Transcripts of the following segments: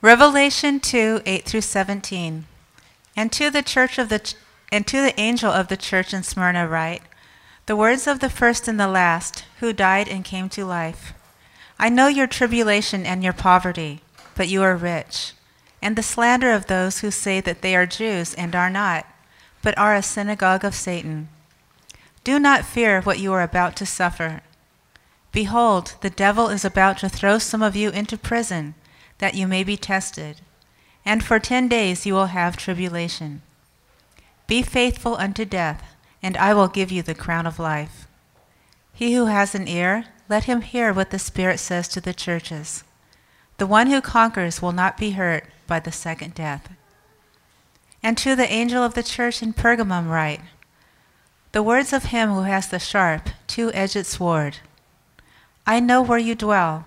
Revelation 2 8 through 17. And to the church of the ch- and to the angel of the church in Smyrna write, the words of the first and the last, who died and came to life. I know your tribulation and your poverty, but you are rich, and the slander of those who say that they are Jews and are not, but are a synagogue of Satan. Do not fear what you are about to suffer. Behold, the devil is about to throw some of you into prison, that you may be tested, and for ten days you will have tribulation. Be faithful unto death, and I will give you the crown of life. He who has an ear, let him hear what the Spirit says to the churches. The one who conquers will not be hurt by the second death. And to the angel of the church in Pergamum write The words of him who has the sharp, two edged sword. I know where you dwell,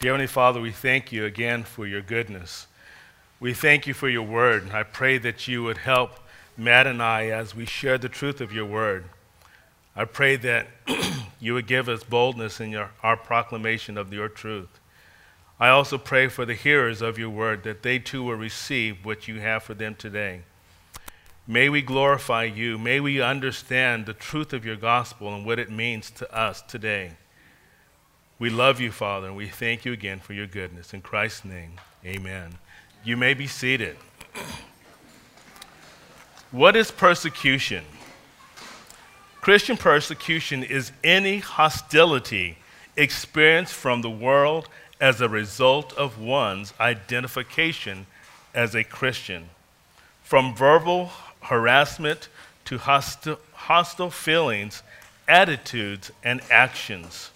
Dear Heavenly Father, we thank you again for your goodness. We thank you for your word. I pray that you would help Matt and I as we share the truth of your word. I pray that you would give us boldness in your, our proclamation of your truth. I also pray for the hearers of your word that they too will receive what you have for them today. May we glorify you. May we understand the truth of your gospel and what it means to us today. We love you, Father, and we thank you again for your goodness. In Christ's name, amen. You may be seated. What is persecution? Christian persecution is any hostility experienced from the world as a result of one's identification as a Christian. From verbal harassment to hostile, hostile feelings, attitudes, and actions.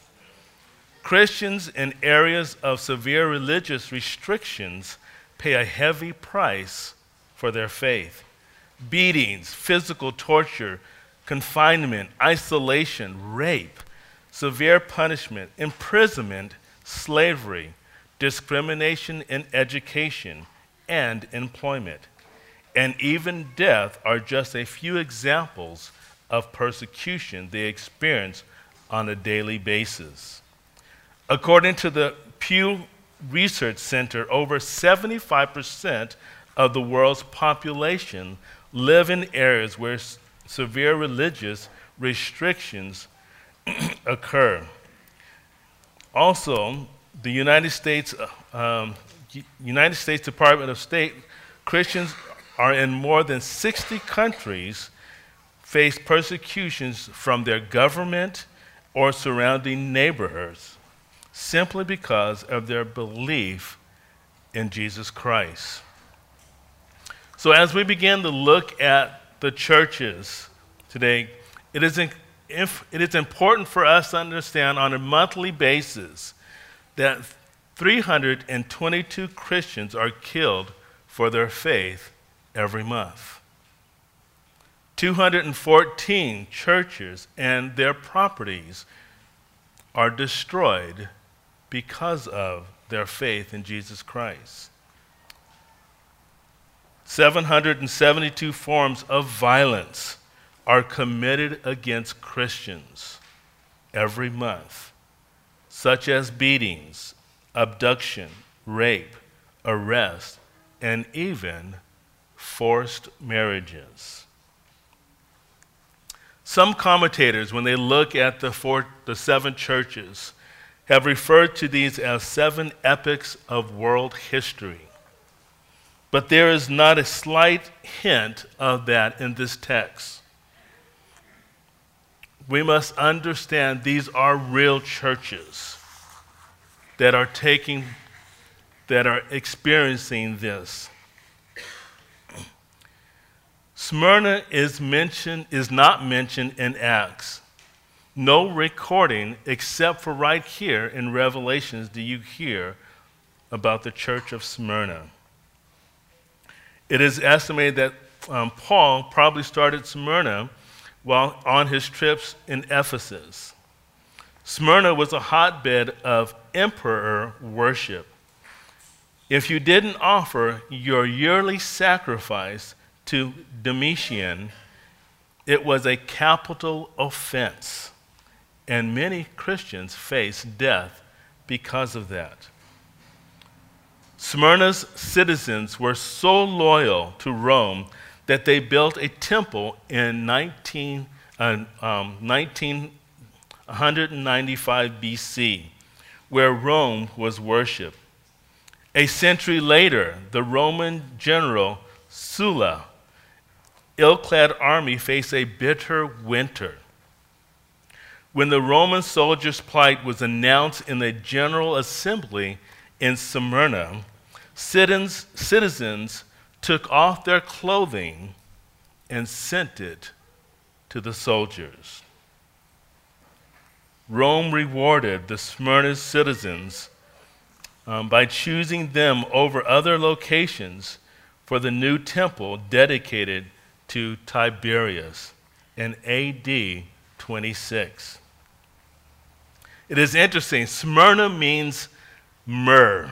Christians in areas of severe religious restrictions pay a heavy price for their faith. Beatings, physical torture, confinement, isolation, rape, severe punishment, imprisonment, slavery, discrimination in education and employment, and even death are just a few examples of persecution they experience on a daily basis. According to the Pew Research Center, over 75% of the world's population live in areas where s- severe religious restrictions occur. Also, the United States, uh, um, United States Department of State, Christians are in more than 60 countries face persecutions from their government or surrounding neighborhoods simply because of their belief in Jesus Christ. So, as we begin to look at the churches today, it is, in, if, it is important for us to understand on a monthly basis that 322 Christians are killed for their faith every month. 214 churches and their properties are destroyed because of their faith in Jesus Christ. 772 forms of violence are committed against Christians every month, such as beatings, abduction, rape, arrest, and even forced marriages. Some commentators, when they look at the, four, the seven churches, have referred to these as seven epochs of world history. But there is not a slight hint of that in this text. We must understand these are real churches that are taking, that are experiencing this. Smyrna is mentioned, is not mentioned in Acts. No recording, except for right here in Revelations, do you hear about the church of Smyrna. It is estimated that um, Paul probably started Smyrna while on his trips in Ephesus. Smyrna was a hotbed of emperor worship. If you didn't offer your yearly sacrifice to Domitian, it was a capital offense, and many Christians face death because of that. Smyrna's citizens were so loyal to Rome that they built a temple in 19, uh, um, 1995 BC, where Rome was worshipped. A century later, the Roman general Sulla, ill clad army, faced a bitter winter. When the Roman soldiers' plight was announced in the General Assembly in Smyrna, citizens, took off their clothing and sent it to the soldiers. Rome rewarded the Smyrna citizens um, by choosing them over other locations for the new temple dedicated to Tiberius in AD 26. It is interesting. Smyrna means myrrh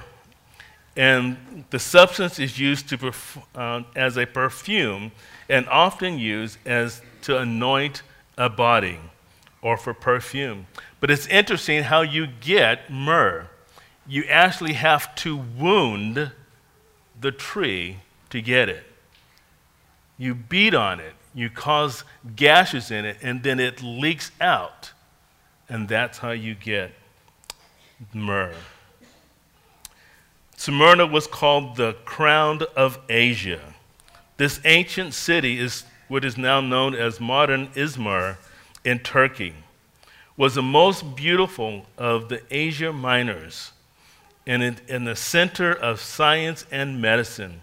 and the substance is used to perf- uh, as a perfume and often used as to anoint a body or for perfume. But it's interesting how you get myrrh. You actually have to wound the tree to get it. You beat on it, you cause gashes in it, and then it leaks out. And that's how you get myrrh. Smyrna was called the crown of Asia. This ancient city is what is now known as modern Izmir in Turkey. Was the most beautiful of the Asia Minors and in, in the center of science and medicine,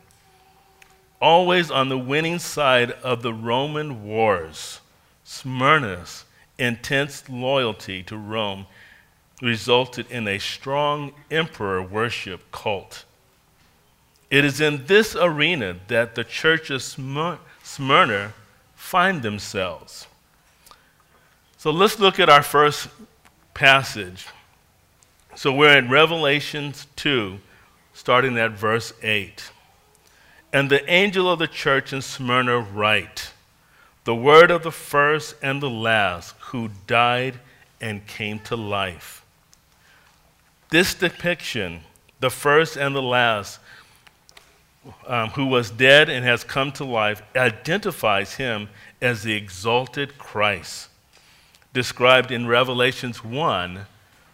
always on the winning side of the Roman wars. Smyrna's intense loyalty to Rome resulted in a strong emperor worship cult. It is in this arena that the church of Smyrna find themselves. So let's look at our first passage. So we're in Revelations 2, starting at verse 8. And the angel of the church in Smyrna write, the word of the first and the last who died and came to life. This depiction, the first and the last, um, who was dead and has come to life, identifies him as the exalted Christ, described in Revelations 1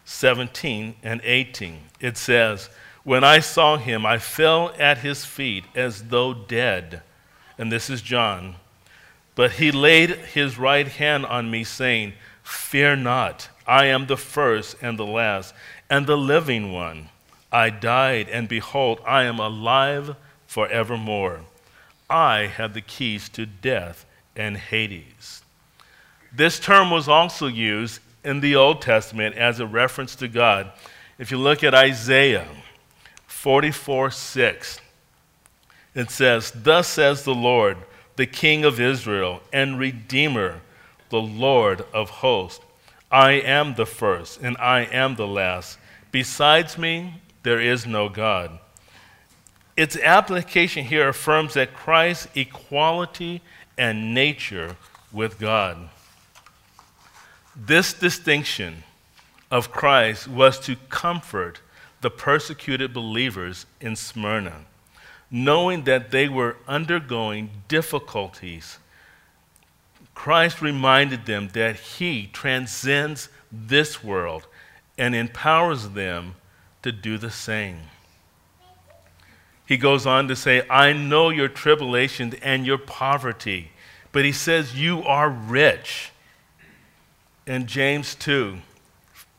17 and 18. It says, When I saw him, I fell at his feet as though dead. And this is John. But he laid his right hand on me, saying, Fear not, I am the first and the last and the living one. I died, and behold, I am alive forevermore. I have the keys to death and Hades. This term was also used in the Old Testament as a reference to God. If you look at Isaiah 44 6, it says, Thus says the Lord, the King of Israel and Redeemer, the Lord of hosts. I am the first and I am the last. Besides me, there is no God. Its application here affirms that Christ's equality and nature with God. This distinction of Christ was to comfort the persecuted believers in Smyrna, knowing that they were undergoing difficulties Christ reminded them that He transcends this world and empowers them to do the same. He goes on to say, I know your tribulations and your poverty, but he says, You are rich. In James 2,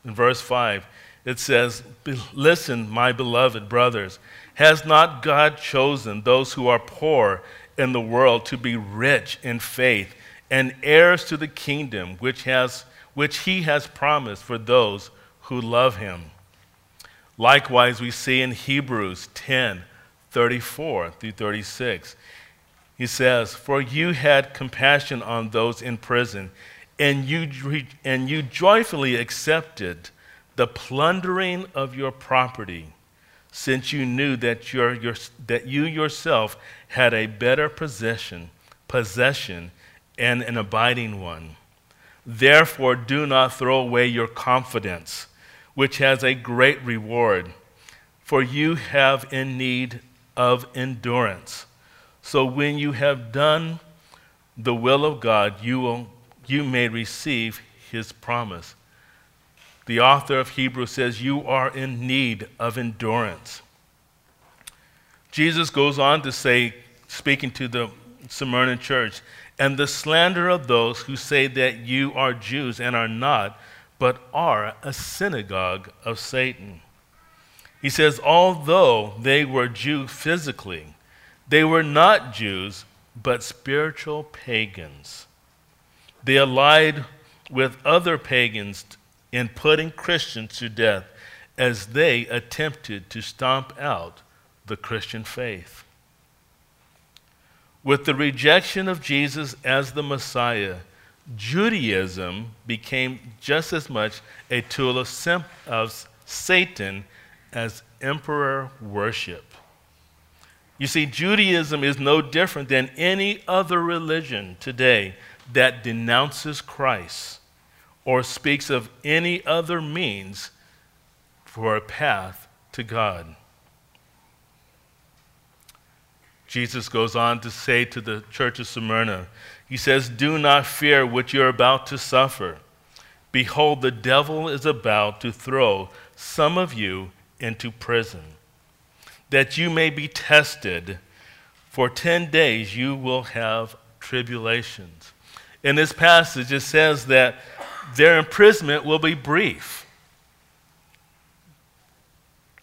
in verse 5, it says, Listen, my beloved brothers, has not God chosen those who are poor in the world to be rich in faith and heirs to the kingdom which, has, which he has promised for those who love him? Likewise, we see in Hebrews 10 34 through 36. He says, For you had compassion on those in prison, and you, and you joyfully accepted the plundering of your property, since you knew that, your, your, that you yourself had a better possession, possession and an abiding one. Therefore, do not throw away your confidence, which has a great reward, for you have in need of endurance. So when you have done the will of God, you, will, you may receive his promise. The author of Hebrews says, You are in need of endurance. Jesus goes on to say, speaking to the Smyrna church, and the slander of those who say that you are Jews and are not, but are a synagogue of Satan. He says, although they were Jew physically, they were not Jews, but spiritual pagans. They allied with other pagans in putting Christians to death as they attempted to stomp out the Christian faith. With the rejection of Jesus as the Messiah, Judaism became just as much a tool of, of Satan as emperor worship. You see, Judaism is no different than any other religion today that denounces Christ or speaks of any other means for a path to God. Jesus goes on to say to the church of Smyrna, He says, Do not fear what you're about to suffer. Behold, the devil is about to throw some of you into prison, that you may be tested. For 10 days you will have tribulations. In this passage, it says that their imprisonment will be brief.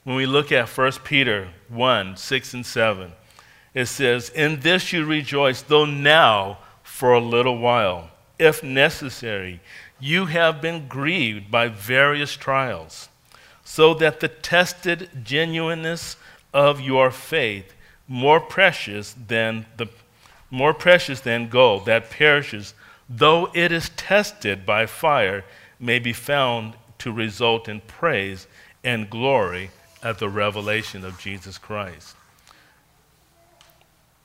When we look at 1 Peter 1 6 and 7, it says, In this you rejoice, though now for a little while, if necessary, you have been grieved by various trials so that the tested genuineness of your faith, more precious than the more precious than gold that perishes, though it is tested by fire, may be found to result in praise and glory at the revelation of Jesus Christ.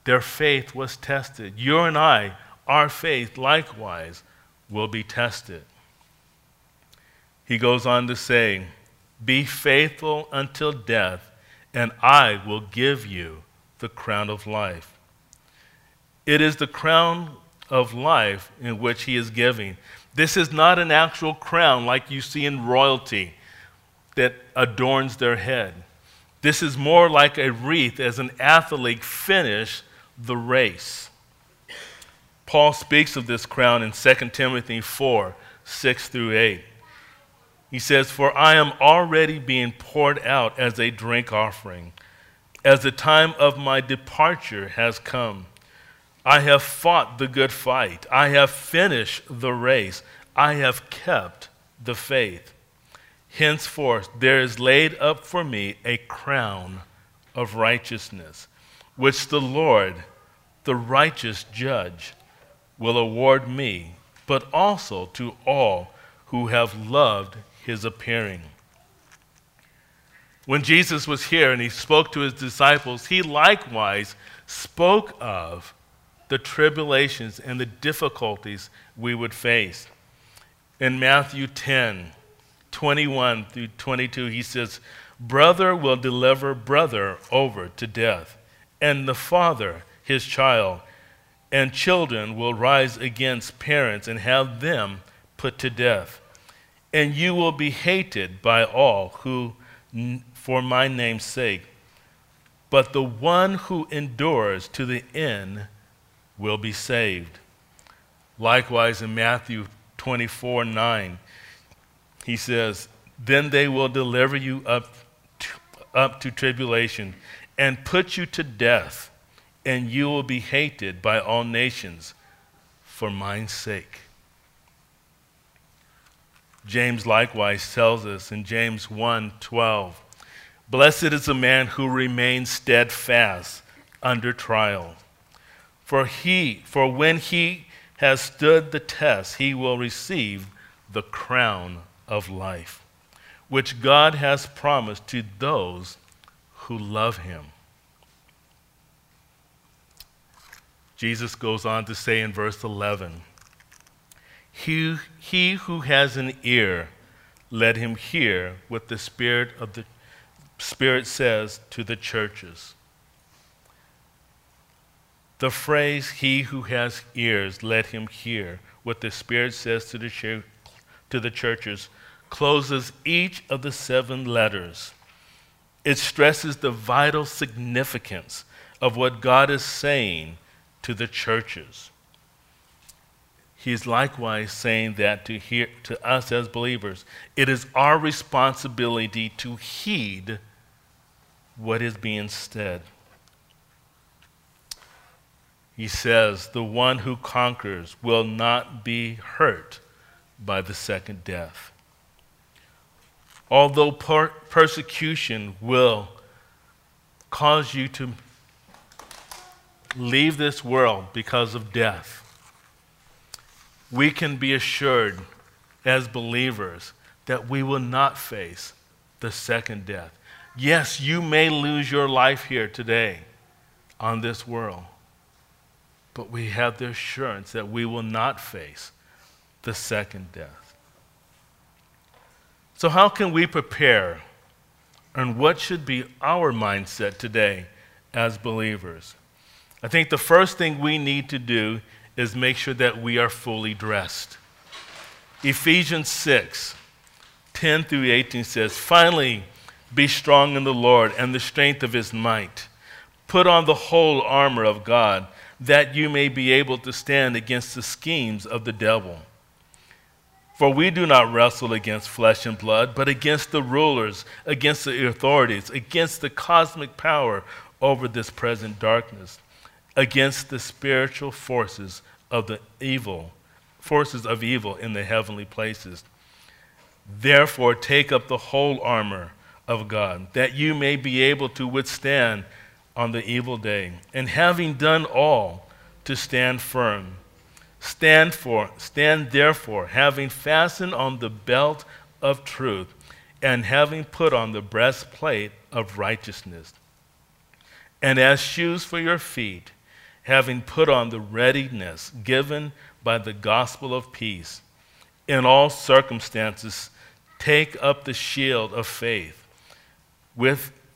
Their faith was tested. You and I, our faith likewise, will be tested. He goes on to say, be faithful until death, and I will give you the crown of life. It is the crown of life in which he is giving. This is not an actual crown like you see in royalty that adorns their head. This is more like a wreath as an athlete finishes the race. Paul speaks of this crown in 2 Timothy 4 6 through 8. He says, For I am already being poured out as a drink offering, as the time of my departure has come. I have fought the good fight. I have finished the race. I have kept the faith. Henceforth, there is laid up for me a crown of righteousness, which the Lord, the righteous judge, will award me, but also to all who have loved his appearing. When Jesus was here and he spoke to his disciples, he likewise spoke of the tribulations and the difficulties we would face. In Matthew 10, 21 through 22, he says, Brother will deliver brother over to death, and the father his child, and children will rise against parents and have them put to death and you will be hated by all who, for my name's sake, but the one who endures to the end will be saved. Likewise, in Matthew 24 9, he says, Then they will deliver you up to, up to tribulation and put you to death, and you will be hated by all nations for my sake. James likewise tells us in James 1 12, Blessed is the man who remains steadfast under trial. For he, for when he has stood the test, he will receive the crown of life, which God has promised to those who love him. Jesus goes on to say in verse 11, he, he who has an ear, let him hear what the Spirit of the Spirit says to the churches. The phrase, he who has ears, let him hear what the Spirit says to the, to the churches, closes each of the seven letters. It stresses the vital significance of what God is saying to the churches. He's likewise saying that to, hear, to us as believers, it is our responsibility to heed what is being said. He says, The one who conquers will not be hurt by the second death. Although per- persecution will cause you to leave this world because of death, we can be assured as believers that we will not face the second death. Yes, you may lose your life here today on this world, but we have the assurance that we will not face the second death. So, how can we prepare? And what should be our mindset today as believers? I think the first thing we need to do is make sure that we are fully dressed. Ephesians 6 10 through 18 says, Finally, be strong in the Lord and the strength of his might. Put on the whole armor of God, that you may be able to stand against the schemes of the devil. For we do not wrestle against flesh and blood, but against the rulers, against the authorities, against the cosmic power over this present darkness, against the spiritual forces of the evil, forces of evil in the heavenly places. Therefore, take up the whole armor of God, that you may be able to withstand on the evil day, and having done all, to stand firm. Stand for, stand therefore, having fastened on the belt of truth, and having put on the breastplate of righteousness. And as shoes for your feet, having put on the readiness given by the gospel of peace. In all circumstances, take up the shield of faith with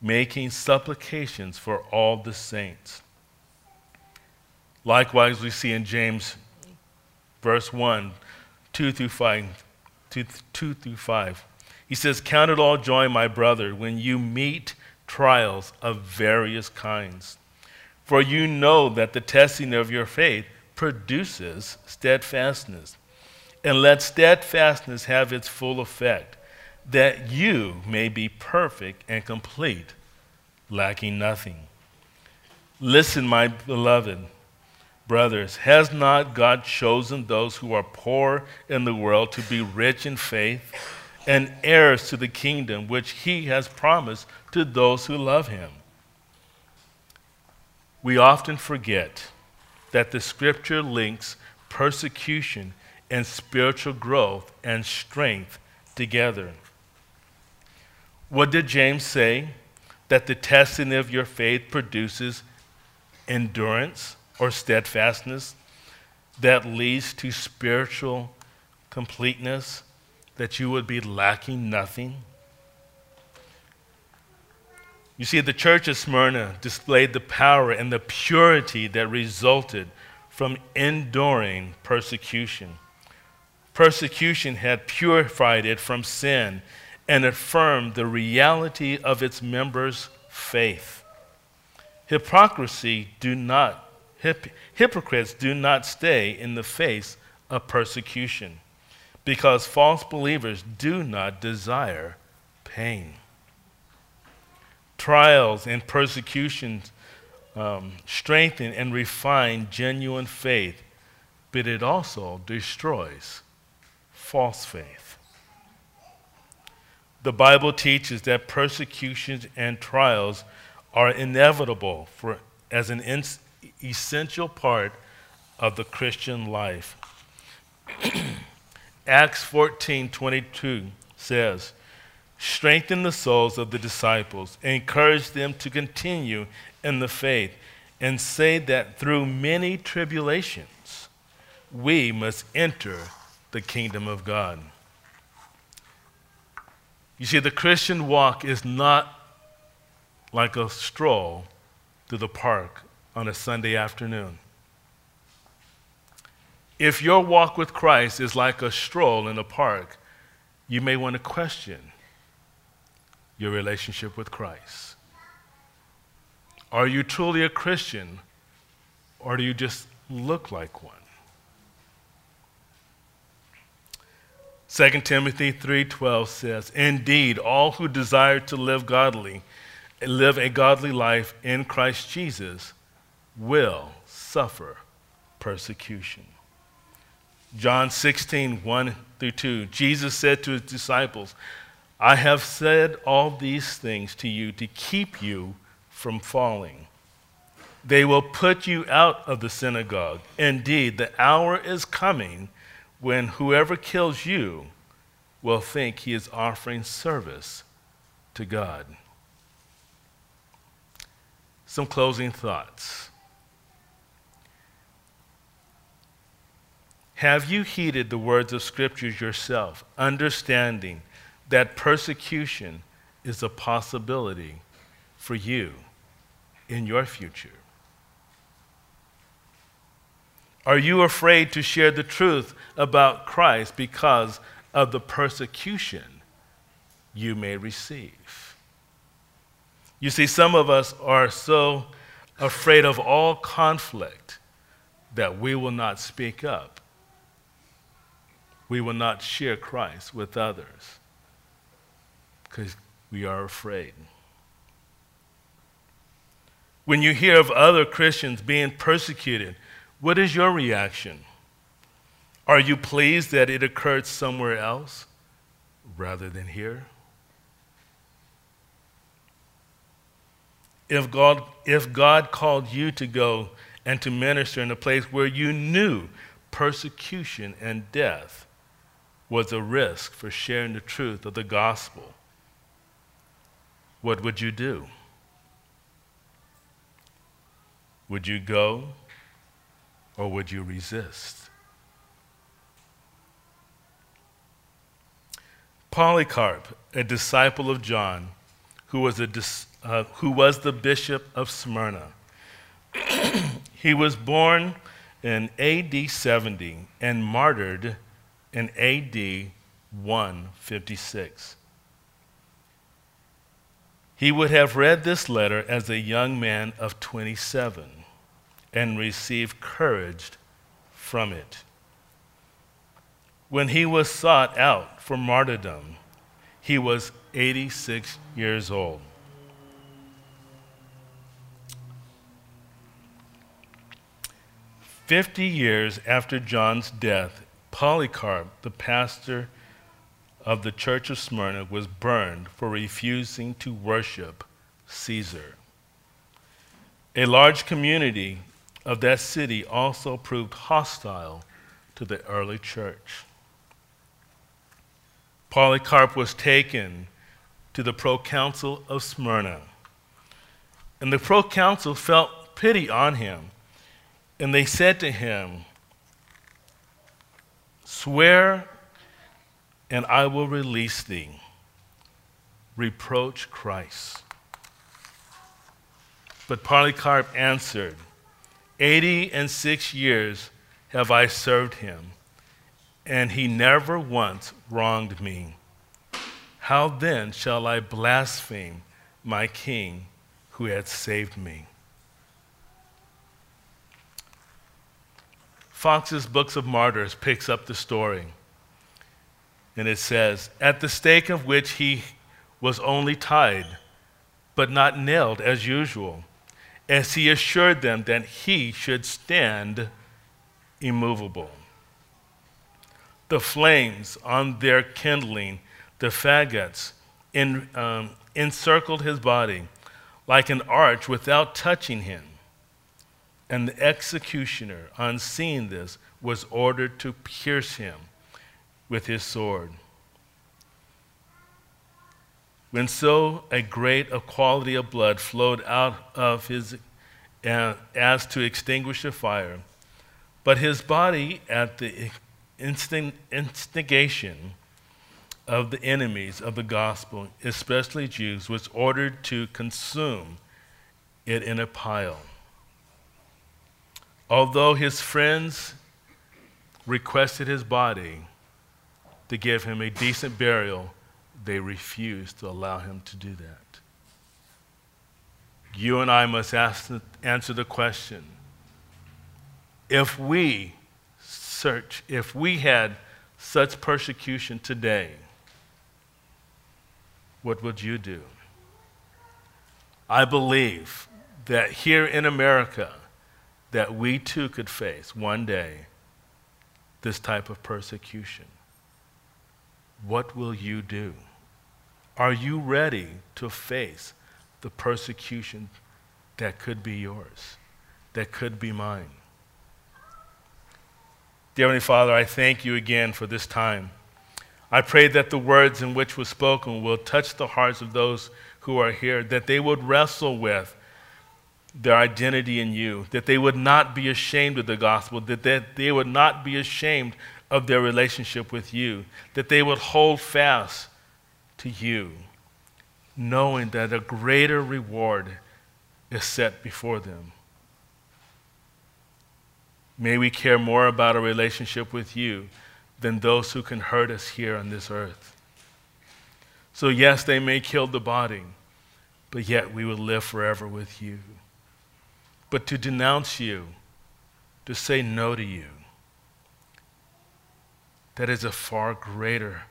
making supplications for all the saints. Likewise, we see in James, verse 1, 2 through 5, 2, 2 through 5. He says, Count it all joy, my brother, when you meet trials of various kinds. For you know that the testing of your faith produces steadfastness. And let steadfastness have its full effect that you may be perfect and complete, lacking nothing. Listen, my beloved brothers, has not God chosen those who are poor in the world to be rich in faith and heirs to the kingdom which he has promised to those who love him? We often forget that the scripture links persecution and spiritual growth and strength together. What did James say? That the testing of your faith produces endurance, or steadfastness that leads to spiritual completeness, that you would be lacking nothing? You see, the church of Smyrna displayed the power and the purity that resulted from enduring persecution. Persecution had purified it from sin and affirm the reality of its members' faith. Hypocrisy do not hip, hypocrites do not stay in the face of persecution because false believers do not desire pain trials and persecutions um, strengthen and refine genuine faith, but it also destroys false faith. The Bible teaches that persecutions and trials are inevitable for, as an in, essential part of the Christian life. Acts 14:22 says, strengthen the souls of the disciples, encourage them to continue in the faith, and say that through many tribulations we must enter the kingdom of God. You see, the Christian walk is not like a stroll through the park on a Sunday afternoon. If your walk with Christ is like a stroll in a park, you may want to question your relationship with Christ? Are you truly a Christian or do you just look like one? 2 Timothy 3:12 says, "Indeed, all who desire to live godly, live a godly life in Christ Jesus, will suffer persecution." John 16, 1 through 2, Jesus said to his disciples, I have said all these things to you to keep you from falling. They will put you out of the synagogue. Indeed, the hour is coming when whoever kills you will think he is offering service to God. Some closing thoughts. Have you heeded the words of scriptures yourself, understanding that persecution is a possibility for you in your future? Are you afraid to share the truth about Christ because of the persecution you may receive? You see, some of us are so afraid of all conflict that we will not speak up. We will not share Christ with others because we are afraid. When you hear of other Christians being persecuted, what is your reaction? Are you pleased that it occurred somewhere else rather than here? If God, if God called you to go and to minister in a place where you knew persecution and death was a risk for sharing the truth of the gospel, what would you do? Would you go or would you resist? Polycarp, a disciple of John, who was, a, uh, who was the bishop of Smyrna, he was born in AD 70 and martyred in AD 156. He would have read this letter as a young man of 27 and receive courage from it. When he was sought out for martyrdom, he was 86 years old. Fifty years after John's death, Polycarp, the pastor of the church of Smyrna was burned for refusing to worship Caesar. A large community of that city also proved hostile to the early church. Polycarp was taken to the proconsul of Smyrna. And the proconsul felt pity on him. And they said to him, Swear, and I will release thee. Reproach Christ. But Polycarp answered, Eighty and six years have I served him, and he never once wronged me. How then shall I blaspheme my king who had saved me? Foxe's Books of Martyrs picks up the story. And it says, At the stake of which he was only tied, but not nailed as usual, as he assured them that he should stand immovable. The flames on their kindling, the faggots, in, um, encircled his body like an arch without touching him. And the executioner, on seeing this, was ordered to pierce him with his sword. When so a great quality of blood flowed out of his uh, as to extinguish the fire, but his body at the instigation of the enemies of the gospel, especially Jews, was ordered to consume it in a pile. Although his friends requested his body to give him a decent burial, they refused to allow him to do that. You and I must ask, answer the question if we search, if we had such persecution today, what would you do? I believe that here in America, that we too could face one day this type of persecution. What will you do? Are you ready to face the persecution that could be yours, that could be mine? Dear Heavenly Father, I thank you again for this time. I pray that the words in which was spoken will touch the hearts of those who are here, that they would wrestle with their identity in you, that they would not be ashamed of the gospel, that they, they would not be ashamed of their relationship with you, that they would hold fast to you, knowing that a greater reward is set before them. May we care more about a relationship with you than those who can hurt us here on this earth. So, yes, they may kill the body, but yet we will live forever with you. But to denounce you, to say no to you, that is a far greater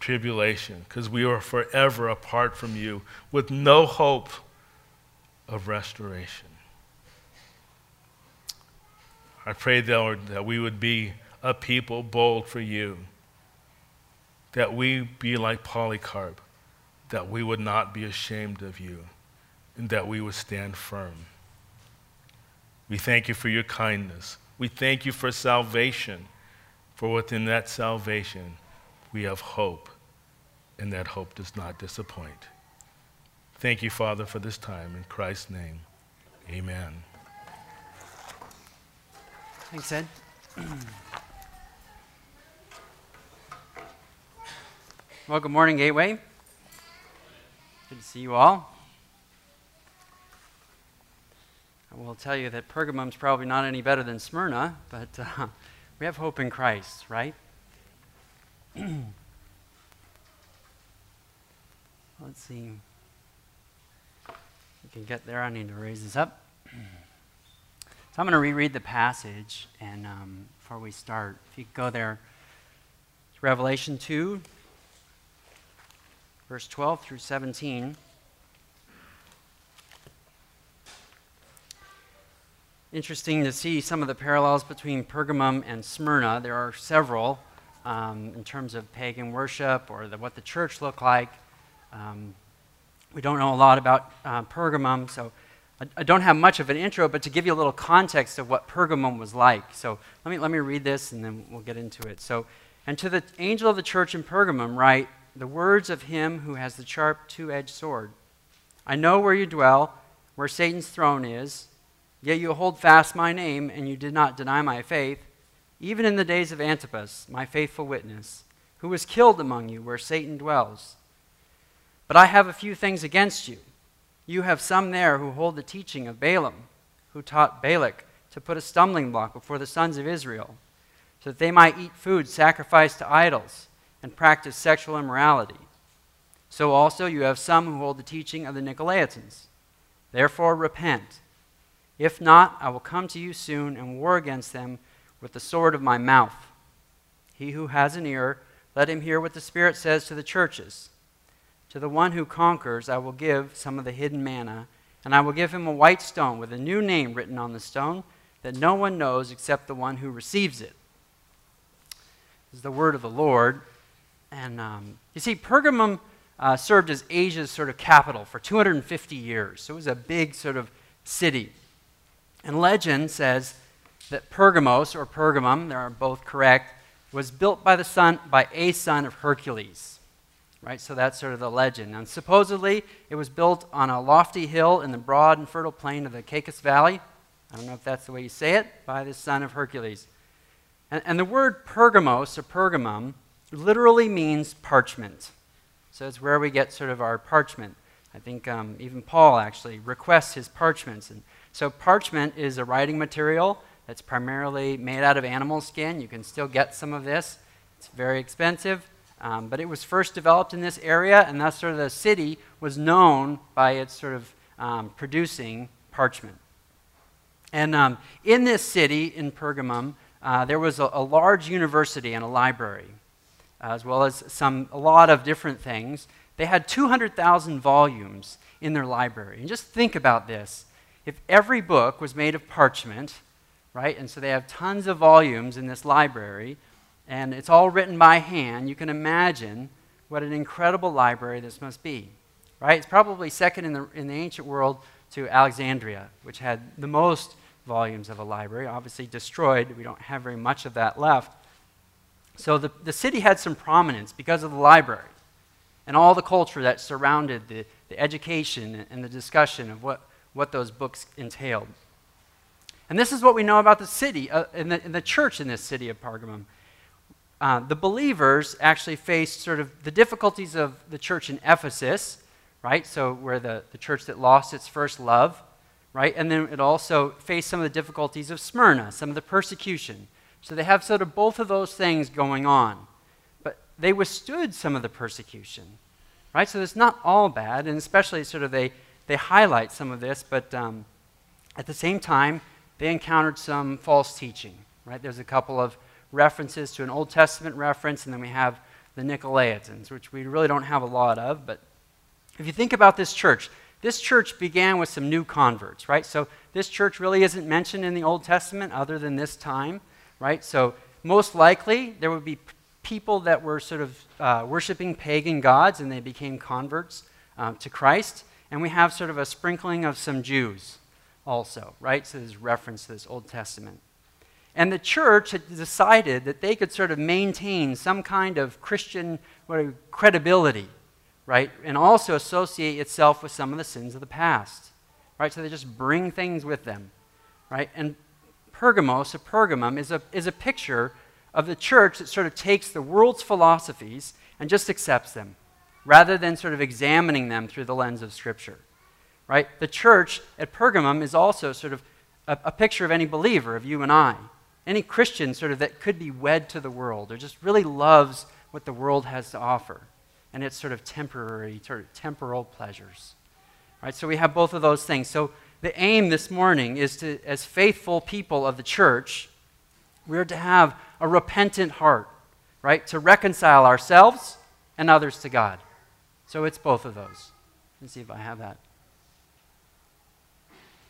tribulation because we are forever apart from you with no hope of restoration. I pray, Lord, that we would be a people bold for you, that we be like Polycarp, that we would not be ashamed of you, and that we would stand firm. We thank you for your kindness. We thank you for salvation, for within that salvation we have hope, and that hope does not disappoint. Thank you, Father, for this time. In Christ's name, amen. Thanks, Ed. well, good morning, Gateway. Good to see you all. I will tell you that Pergamum's probably not any better than Smyrna, but uh, we have hope in Christ, right? Let's see. We can get there. I need to raise this up. So I'm going to reread the passage, and um, before we start, if you go there, Revelation 2, verse 12 through 17. Interesting to see some of the parallels between Pergamum and Smyrna. There are several um, in terms of pagan worship or the, what the church looked like. Um, we don't know a lot about uh, Pergamum, so I don't have much of an intro, but to give you a little context of what Pergamum was like. So let me, let me read this and then we'll get into it. So, and to the angel of the church in Pergamum, write the words of him who has the sharp two edged sword. I know where you dwell, where Satan's throne is, Yet you hold fast my name, and you did not deny my faith, even in the days of Antipas, my faithful witness, who was killed among you where Satan dwells. But I have a few things against you. You have some there who hold the teaching of Balaam, who taught Balak to put a stumbling block before the sons of Israel, so that they might eat food sacrificed to idols and practice sexual immorality. So also you have some who hold the teaching of the Nicolaitans. Therefore repent. If not, I will come to you soon and war against them with the sword of my mouth. He who has an ear, let him hear what the Spirit says to the churches. To the one who conquers, I will give some of the hidden manna, and I will give him a white stone with a new name written on the stone that no one knows except the one who receives it. This is the word of the Lord. And um, you see, Pergamum uh, served as Asia's sort of capital for 250 years. So it was a big sort of city. And legend says that Pergamos or Pergamum, they are both correct, was built by the son by a son of Hercules. Right? So that's sort of the legend. And supposedly it was built on a lofty hill in the broad and fertile plain of the Caicus Valley. I don't know if that's the way you say it, by the son of Hercules. And, and the word Pergamos or Pergamum literally means parchment. So it's where we get sort of our parchment. I think um, even Paul actually requests his parchments. And so parchment is a writing material that's primarily made out of animal skin. You can still get some of this. It's very expensive. Um, but it was first developed in this area, and thus sort of the city was known by its sort of um, producing parchment. And um, in this city, in Pergamum, uh, there was a, a large university and a library as well as some, a lot of different things. They had 200,000 volumes in their library. And just think about this. If every book was made of parchment, right, and so they have tons of volumes in this library, and it's all written by hand, you can imagine what an incredible library this must be, right? It's probably second in the, in the ancient world to Alexandria, which had the most volumes of a library, obviously destroyed. We don't have very much of that left. So the, the city had some prominence because of the library and all the culture that surrounded the, the education and the discussion of what, what those books entailed. And this is what we know about the city, uh, in, the, the church in this city of Pergamum. Uh, the believers actually faced sort of the difficulties of the church in Ephesus, right? So, where the, the church that lost its first love, right? And then it also faced some of the difficulties of Smyrna, some of the persecution. So they have sort of both of those things going on. But they withstood some of the persecution, right? So it's not all bad, and especially sort of they, they highlight some of this, but um, at the same time, they encountered some false teaching, right? There's a couple of references to an Old Testament reference, and then we have the Nicolaitans, which we really don't have a lot of. But if you think about this church, this church began with some new converts, right? So this church really isn't mentioned in the Old Testament other than this time right? So most likely there would be people that were sort of uh, worshiping pagan gods and they became converts um, to Christ. And we have sort of a sprinkling of some Jews also, right? So there's reference to this Old Testament. And the church had decided that they could sort of maintain some kind of Christian credibility, right? And also associate itself with some of the sins of the past, right? So they just bring things with them, right? And Pergamos, or Pergamum, is a, is a picture of the church that sort of takes the world's philosophies and just accepts them, rather than sort of examining them through the lens of Scripture. Right? The church at Pergamum is also sort of a, a picture of any believer, of you and I. Any Christian sort of that could be wed to the world or just really loves what the world has to offer and its sort of temporary, sort of temporal pleasures. Right? So we have both of those things. So the aim this morning is to, as faithful people of the church, we're to have a repentant heart, right? To reconcile ourselves and others to God. So it's both of those. Let's see if I have that.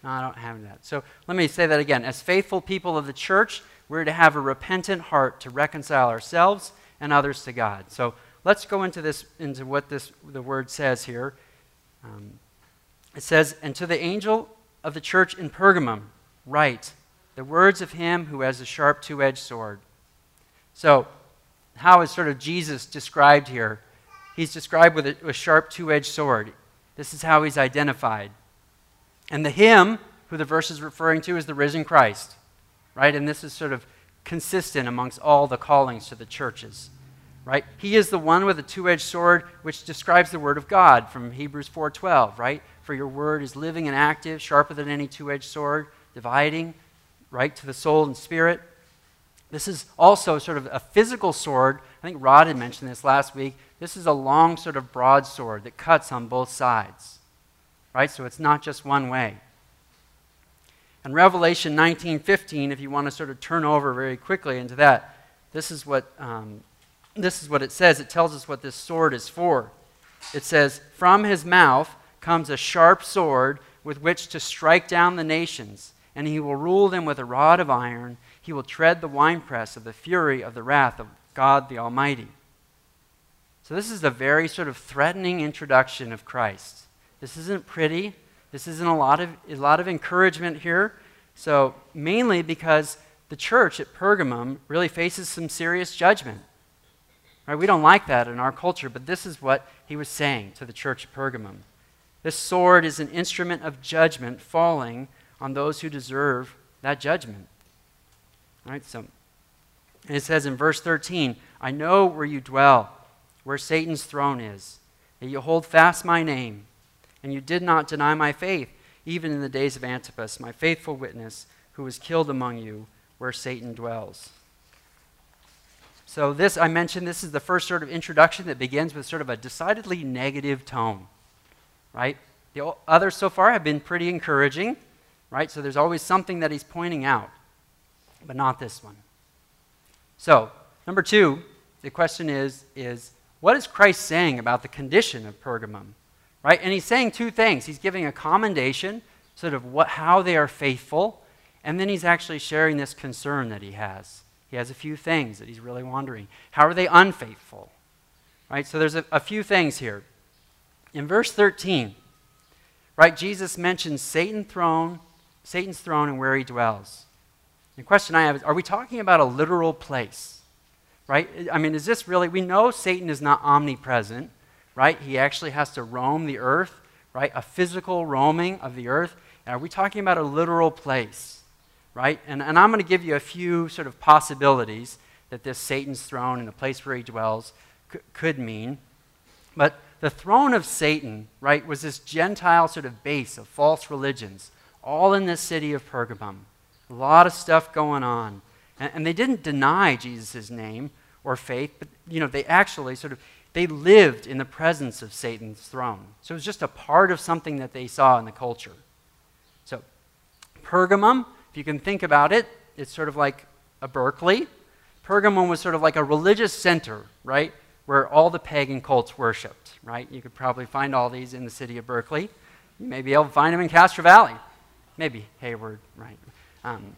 No, I don't have that. So let me say that again. As faithful people of the church, we're to have a repentant heart to reconcile ourselves and others to God. So let's go into this, into what this the word says here. Um, it says, "And to the angel of the church in Pergamum, write the words of him who has a sharp two edged sword. So, how is sort of Jesus described here? He's described with a, a sharp two edged sword. This is how he's identified. And the him who the verse is referring to is the risen Christ, right? And this is sort of consistent amongst all the callings to the churches, right? He is the one with a two-edged sword which describes the word of God from Hebrews 4:12, right? For your word is living and active, sharper than any two-edged sword, dividing, right, to the soul and spirit. This is also sort of a physical sword. I think Rod had mentioned this last week. This is a long, sort of broad sword that cuts on both sides, right? So it's not just one way. And Revelation 19:15, if you want to sort of turn over very quickly into that, this is what um, this is what it says. It tells us what this sword is for. It says, "From his mouth comes a sharp sword with which to strike down the nations, and he will rule them with a rod of iron. He will tread the winepress of the fury of the wrath of God the Almighty." So this is a very sort of threatening introduction of Christ. This isn't pretty. This isn't a lot of, a lot of encouragement here. So, mainly because the church at Pergamum really faces some serious judgment. Right? We don't like that in our culture, but this is what he was saying to the church at Pergamum. This sword is an instrument of judgment falling on those who deserve that judgment. All right, so it says in verse 13, I know where you dwell, where Satan's throne is, that you hold fast my name and you did not deny my faith, even in the days of Antipas, my faithful witness, who was killed among you, where Satan dwells. So, this, I mentioned, this is the first sort of introduction that begins with sort of a decidedly negative tone, right? The others so far have been pretty encouraging, right? So, there's always something that he's pointing out, but not this one. So, number two, the question is, is what is Christ saying about the condition of Pergamum? Right? And he's saying two things. He's giving a commendation, sort of what, how they are faithful, and then he's actually sharing this concern that he has. He has a few things that he's really wondering. How are they unfaithful? Right? So there's a, a few things here. In verse 13, right, Jesus mentions Satan throne, Satan's throne and where he dwells. The question I have is, are we talking about a literal place? Right? I mean, is this really, we know Satan is not omnipresent right? He actually has to roam the earth, right? A physical roaming of the earth. And are we talking about a literal place, right? And, and I'm going to give you a few sort of possibilities that this Satan's throne and the place where he dwells could mean. But the throne of Satan, right, was this Gentile sort of base of false religions, all in this city of Pergamum. A lot of stuff going on. And, and they didn't deny Jesus' name or faith, but, you know, they actually sort of they lived in the presence of Satan's throne. So it was just a part of something that they saw in the culture. So, Pergamum, if you can think about it, it's sort of like a Berkeley. Pergamum was sort of like a religious center, right? Where all the pagan cults worshiped, right? You could probably find all these in the city of Berkeley. You may be able to find them in Castro Valley. Maybe Hayward, right? Um,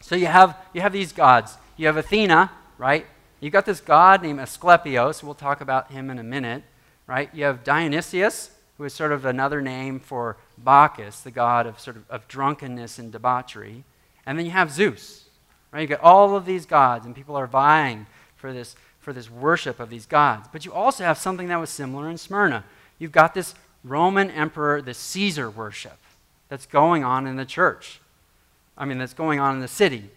so you have, you have these gods. You have Athena, right? You've got this god named Asclepios. We'll talk about him in a minute, right? You have Dionysius, who is sort of another name for Bacchus, the god of sort of, of drunkenness and debauchery. And then you have Zeus, right? You've got all of these gods, and people are vying for this, for this worship of these gods. But you also have something that was similar in Smyrna. You've got this Roman emperor, the Caesar worship that's going on in the church. I mean, that's going on in the city.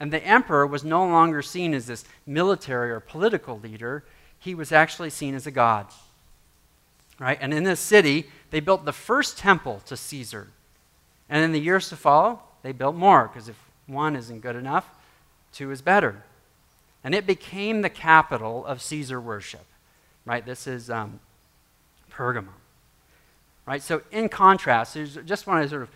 And the emperor was no longer seen as this military or political leader, he was actually seen as a god. Right? And in this city, they built the first temple to Caesar. And in the years to follow, they built more, because if one isn't good enough, two is better. And it became the capital of Caesar worship. Right? This is um, Pergamum. Right? So, in contrast, I just want to sort of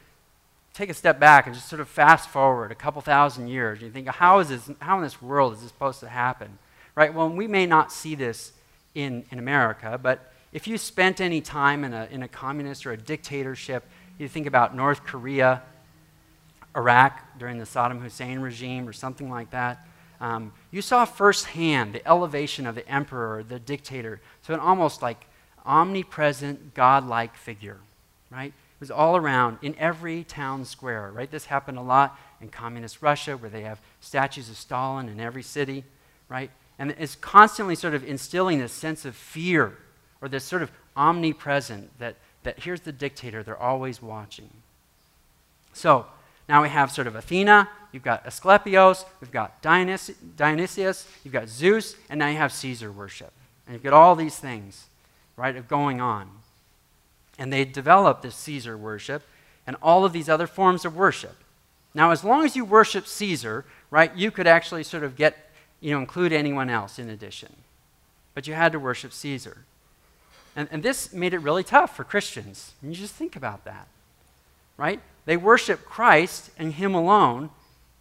take a step back and just sort of fast forward a couple thousand years. and You think, how is this, how in this world is this supposed to happen? Right? Well, we may not see this in, in America, but if you spent any time in a, in a communist or a dictatorship, you think about North Korea, Iraq during the Saddam Hussein regime or something like that, um, you saw firsthand the elevation of the emperor, the dictator, to an almost like omnipresent, godlike figure, right? Was all around in every town square, right? This happened a lot in communist Russia where they have statues of Stalin in every city, right? And it's constantly sort of instilling this sense of fear or this sort of omnipresent that, that here's the dictator, they're always watching. So now we have sort of Athena, you've got Asclepios, we've got Dionys- Dionysius, you've got Zeus, and now you have Caesar worship. And you've got all these things, right, of going on. And they developed this Caesar worship and all of these other forms of worship. Now, as long as you worship Caesar, right, you could actually sort of get, you know, include anyone else in addition. But you had to worship Caesar. And, and this made it really tough for Christians. And you just think about that, right? They worshiped Christ and Him alone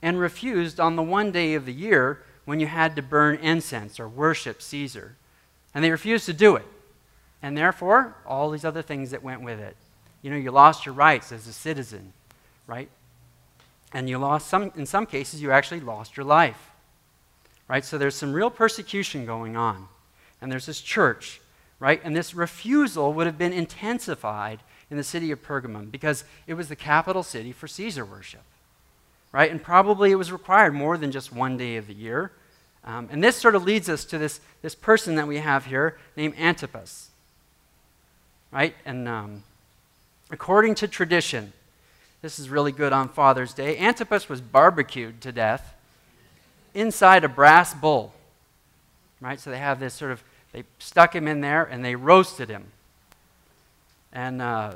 and refused on the one day of the year when you had to burn incense or worship Caesar. And they refused to do it. And therefore, all these other things that went with it. You know, you lost your rights as a citizen, right? And you lost some, in some cases, you actually lost your life, right? So there's some real persecution going on. And there's this church, right? And this refusal would have been intensified in the city of Pergamum because it was the capital city for Caesar worship, right? And probably it was required more than just one day of the year. Um, and this sort of leads us to this, this person that we have here named Antipas, right? And um, according to tradition, this is really good on Father's Day. Antipas was barbecued to death inside a brass bull, right? So they have this sort of, they stuck him in there and they roasted him. And uh,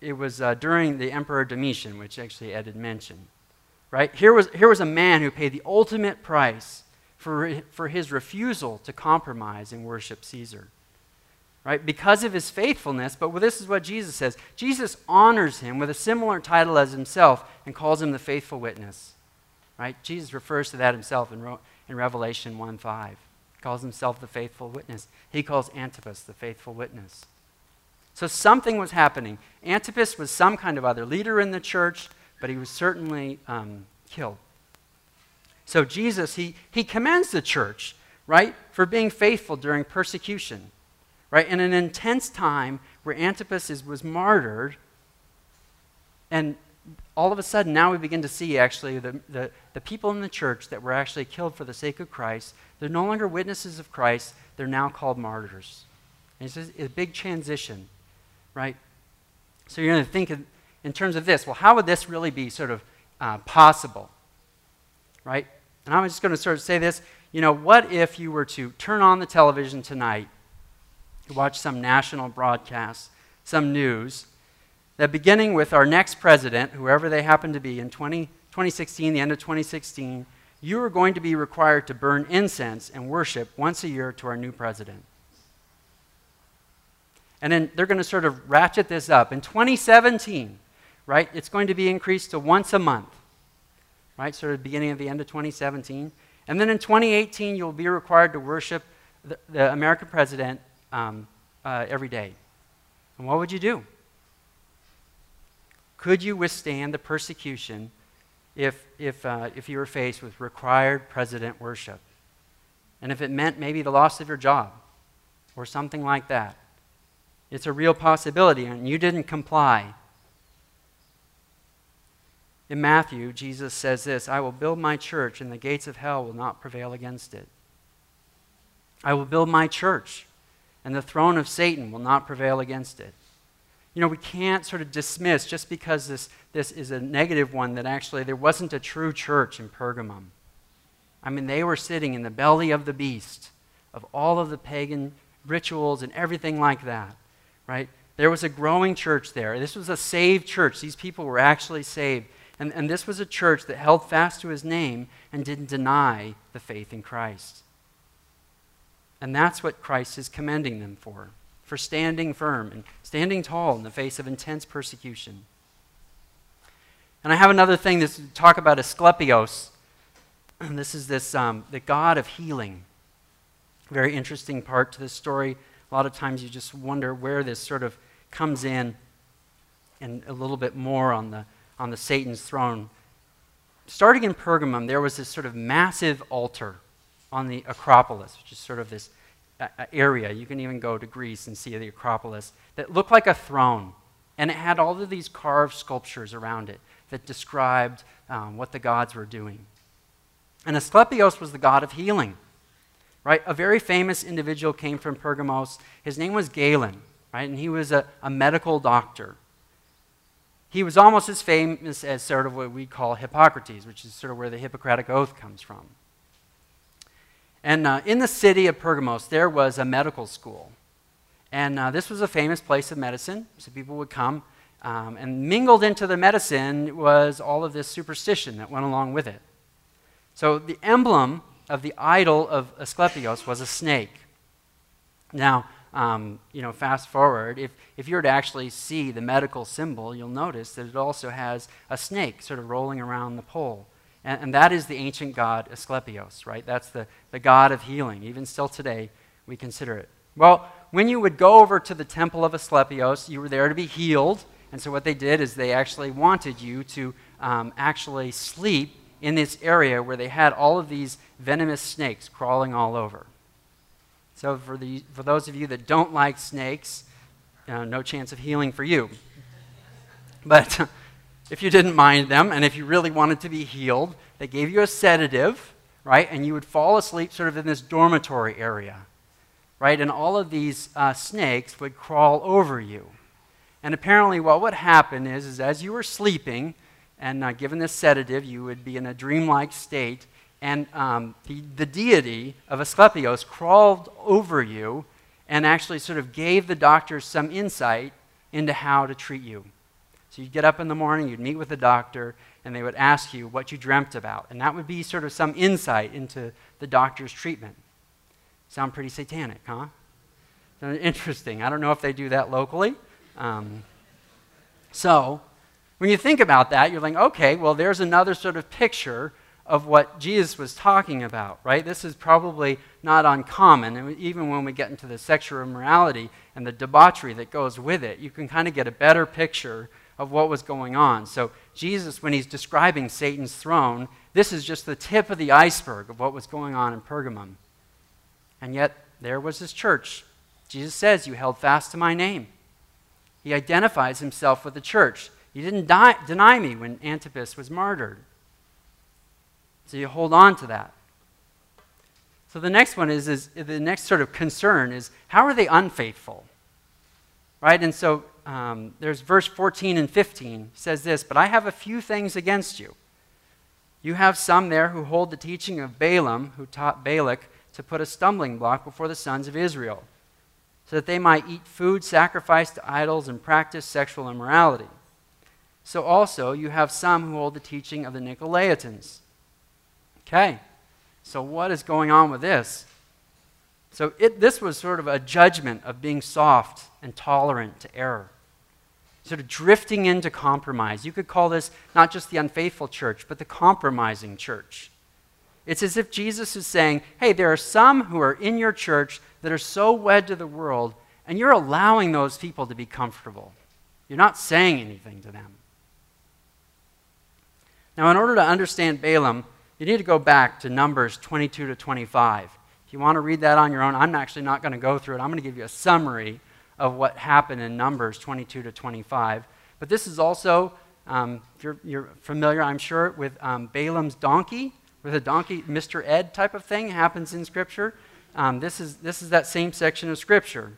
it was uh, during the Emperor Domitian, which actually Ed had mentioned. Right? Here was, here was a man who paid the ultimate price for, for his refusal to compromise and worship Caesar. Right? Because of his faithfulness, but this is what Jesus says. Jesus honors him with a similar title as himself and calls him the faithful witness. Right? Jesus refers to that himself in, in Revelation 1 5. He calls himself the faithful witness. He calls Antipas the faithful witness. So something was happening. Antipas was some kind of other leader in the church, but he was certainly um, killed. So Jesus, he, he commends the church, right, for being faithful during persecution, right? In an intense time where Antipas is, was martyred, and all of a sudden now we begin to see actually the, the, the people in the church that were actually killed for the sake of Christ, they're no longer witnesses of Christ, they're now called martyrs. And it's a big transition right? So you're going to think in terms of this. Well, how would this really be sort of uh, possible, right? And I'm just going to sort of say this. You know, what if you were to turn on the television tonight, watch some national broadcast, some news, that beginning with our next president, whoever they happen to be, in 20, 2016, the end of 2016, you are going to be required to burn incense and worship once a year to our new president. And then they're going to sort of ratchet this up. In 2017, right, it's going to be increased to once a month, right, sort of beginning of the end of 2017. And then in 2018, you'll be required to worship the, the American president um, uh, every day. And what would you do? Could you withstand the persecution if, if, uh, if you were faced with required president worship? And if it meant maybe the loss of your job or something like that? It's a real possibility, and you didn't comply. In Matthew, Jesus says this I will build my church, and the gates of hell will not prevail against it. I will build my church, and the throne of Satan will not prevail against it. You know, we can't sort of dismiss just because this, this is a negative one that actually there wasn't a true church in Pergamum. I mean, they were sitting in the belly of the beast of all of the pagan rituals and everything like that right? There was a growing church there. This was a saved church. These people were actually saved. And, and this was a church that held fast to his name and didn't deny the faith in Christ. And that's what Christ is commending them for, for standing firm and standing tall in the face of intense persecution. And I have another thing to talk about Asclepios. And This is this, um, the God of healing. Very interesting part to this story. A lot of times you just wonder where this sort of comes in and a little bit more on the, on the Satan's throne. Starting in Pergamum, there was this sort of massive altar on the Acropolis, which is sort of this uh, uh, area. You can even go to Greece and see the Acropolis that looked like a throne. And it had all of these carved sculptures around it that described um, what the gods were doing. And Asclepios was the god of healing right? A very famous individual came from Pergamos. His name was Galen, right? And he was a, a medical doctor. he was almost as famous as sort of what we call Hippocrates, which is sort of where the Hippocratic Oath comes from. And uh, in the city of Pergamos, there was a medical school. And uh, this was a famous place of medicine, so people would come. Um, and mingled into the medicine was all of this superstition that went along with it. So the emblem of the idol of Asclepius was a snake. Now, um, you know, fast forward, if, if you were to actually see the medical symbol, you'll notice that it also has a snake sort of rolling around the pole. And, and that is the ancient god Asclepios, right? That's the, the god of healing. Even still today, we consider it. Well, when you would go over to the temple of Asclepios, you were there to be healed. And so what they did is they actually wanted you to um, actually sleep in this area where they had all of these venomous snakes crawling all over. So, for, the, for those of you that don't like snakes, uh, no chance of healing for you. But if you didn't mind them, and if you really wanted to be healed, they gave you a sedative, right? And you would fall asleep sort of in this dormitory area, right? And all of these uh, snakes would crawl over you. And apparently, what would happen is, is as you were sleeping and uh, given this sedative, you would be in a dreamlike state, and um, the, the deity of Asclepios crawled over you and actually sort of gave the doctors some insight into how to treat you. So you'd get up in the morning, you'd meet with the doctor, and they would ask you what you dreamt about. And that would be sort of some insight into the doctor's treatment. Sound pretty satanic, huh? Interesting. I don't know if they do that locally. Um, so, when you think about that, you're like, okay, well, there's another sort of picture of what Jesus was talking about, right? This is probably not uncommon. And even when we get into the sexual immorality and the debauchery that goes with it, you can kind of get a better picture of what was going on. So, Jesus, when he's describing Satan's throne, this is just the tip of the iceberg of what was going on in Pergamum. And yet, there was his church. Jesus says, You held fast to my name. He identifies himself with the church. You didn't die, deny me when Antipas was martyred. So you hold on to that. So the next one is, is the next sort of concern is how are they unfaithful? Right? And so um, there's verse 14 and 15 says this, but I have a few things against you. You have some there who hold the teaching of Balaam, who taught Balak to put a stumbling block before the sons of Israel, so that they might eat food sacrificed to idols and practice sexual immorality. So also you have some who hold the teaching of the Nicolaitans Okay, so what is going on with this? So it, this was sort of a judgment of being soft and tolerant to error, sort of drifting into compromise. You could call this not just the unfaithful church, but the compromising church. It's as if Jesus is saying, hey, there are some who are in your church that are so wed to the world, and you're allowing those people to be comfortable. You're not saying anything to them. Now, in order to understand Balaam, you need to go back to Numbers 22 to 25. If you want to read that on your own, I'm actually not going to go through it. I'm going to give you a summary of what happened in Numbers 22 to 25. But this is also, um, if you're, you're, familiar, I'm sure, with um, Balaam's donkey, with a donkey, Mr. Ed type of thing happens in Scripture. Um, this, is, this is that same section of Scripture.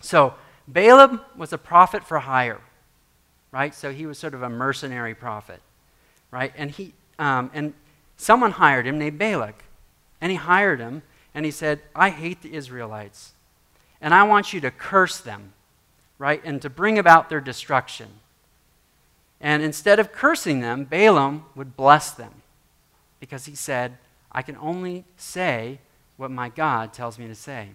So, Balaam was a prophet for hire, right? So he was sort of a mercenary prophet, right? And he, um, and Someone hired him named Balak. And he hired him, and he said, I hate the Israelites, and I want you to curse them, right? And to bring about their destruction. And instead of cursing them, Balaam would bless them because he said, I can only say what my God tells me to say.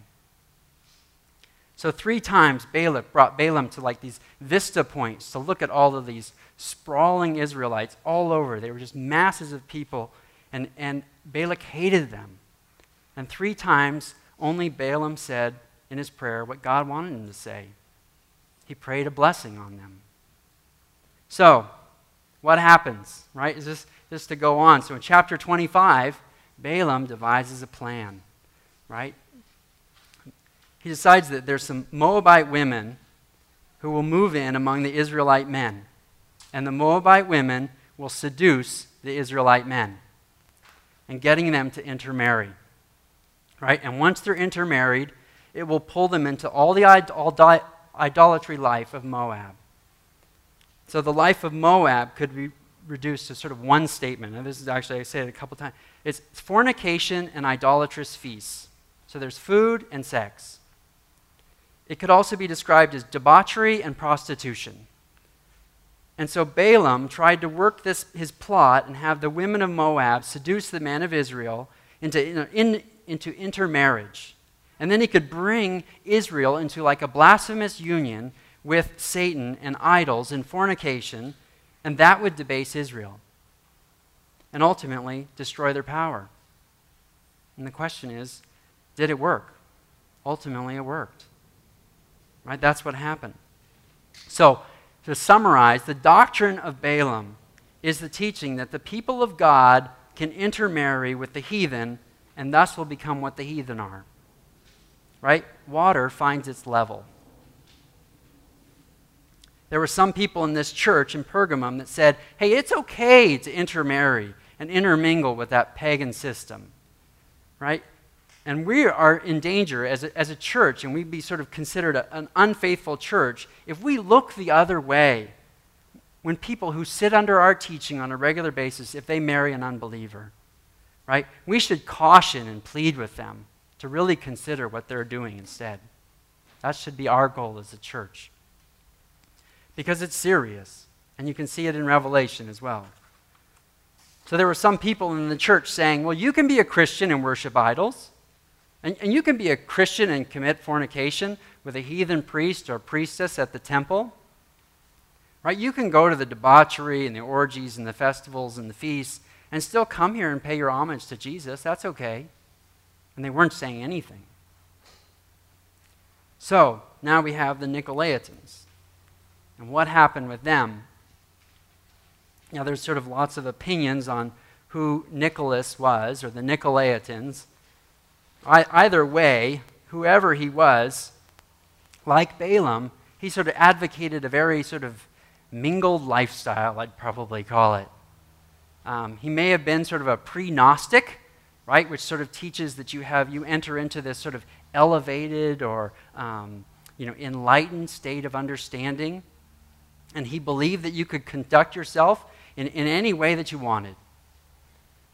So, three times Balak brought Balaam to like these vista points to look at all of these sprawling Israelites all over. They were just masses of people and, and Balak hated them. And three times only Balaam said in his prayer what God wanted him to say. He prayed a blessing on them. So, what happens, right? Is this, this to go on? So in chapter 25, Balaam devises a plan, right? He decides that there's some Moabite women who will move in among the Israelite men. And the Moabite women will seduce the Israelite men and getting them to intermarry. Right? And once they're intermarried, it will pull them into all the idolatry life of Moab. So the life of Moab could be reduced to sort of one statement. And this is actually, I say it a couple times. It's fornication and idolatrous feasts. So there's food and sex. It could also be described as debauchery and prostitution. And so Balaam tried to work this, his plot and have the women of Moab seduce the men of Israel into, in, into intermarriage. And then he could bring Israel into like a blasphemous union with Satan and idols and fornication, and that would debase Israel and ultimately destroy their power. And the question is did it work? Ultimately, it worked. Right? That's what happened. So, to summarize, the doctrine of Balaam is the teaching that the people of God can intermarry with the heathen and thus will become what the heathen are. Right? Water finds its level. There were some people in this church in Pergamum that said, hey, it's okay to intermarry and intermingle with that pagan system. Right? And we are in danger as a, as a church, and we'd be sort of considered a, an unfaithful church if we look the other way when people who sit under our teaching on a regular basis, if they marry an unbeliever, right? We should caution and plead with them to really consider what they're doing instead. That should be our goal as a church. Because it's serious, and you can see it in Revelation as well. So there were some people in the church saying, well, you can be a Christian and worship idols. And, and you can be a Christian and commit fornication with a heathen priest or priestess at the temple. Right? You can go to the debauchery and the orgies and the festivals and the feasts and still come here and pay your homage to Jesus. That's okay. And they weren't saying anything. So, now we have the Nicolaitans. And what happened with them? Now, there's sort of lots of opinions on who Nicholas was, or the Nicolaitans. I, either way, whoever he was, like Balaam, he sort of advocated a very sort of mingled lifestyle, I'd probably call it. Um, he may have been sort of a pre Gnostic, right, which sort of teaches that you have you enter into this sort of elevated or um, you know enlightened state of understanding, and he believed that you could conduct yourself in, in any way that you wanted.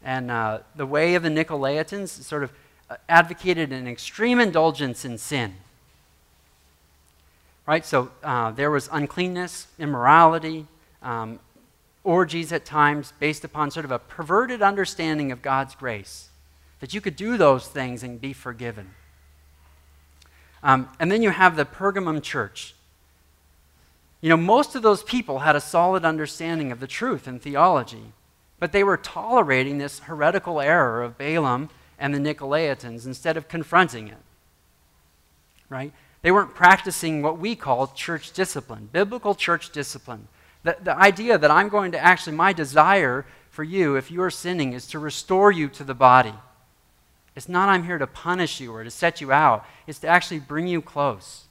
And uh, the way of the Nicolaitans sort of advocated an extreme indulgence in sin. Right? So uh, there was uncleanness, immorality, um, orgies at times based upon sort of a perverted understanding of God's grace. That you could do those things and be forgiven. Um, and then you have the Pergamum church. You know, most of those people had a solid understanding of the truth and theology, but they were tolerating this heretical error of Balaam and the Nicolaitans instead of confronting it. Right? They weren't practicing what we call church discipline, biblical church discipline. The, the idea that I'm going to actually, my desire for you, if you are sinning, is to restore you to the body. It's not I'm here to punish you or to set you out, it's to actually bring you close.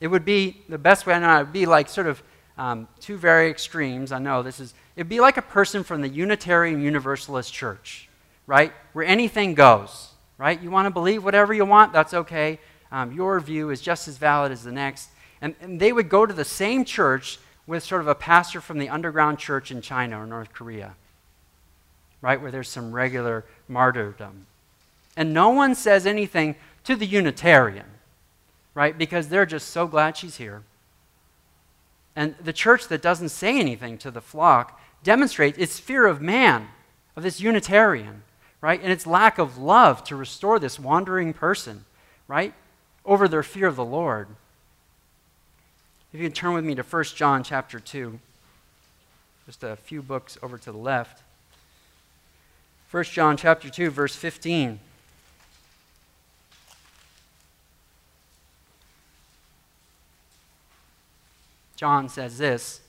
It would be, the best way I know, it would be like sort of um, two very extremes. I know this is, it would be like a person from the Unitarian Universalist Church right? Where anything goes, right? You want to believe whatever you want, that's okay. Um, your view is just as valid as the next. And, and they would go to the same church with sort of a pastor from the underground church in China or North Korea, right? Where there's some regular martyrdom. And no one says anything to the Unitarian, right? Because they're just so glad she's here. And the church that doesn't say anything to the flock demonstrates its fear of man, of this Unitarian right? And its lack of love to restore this wandering person, right? Over their fear of the Lord. If you turn with me to 1 John chapter 2, just a few books over to the left. 1 John chapter 2 verse 15. John says this,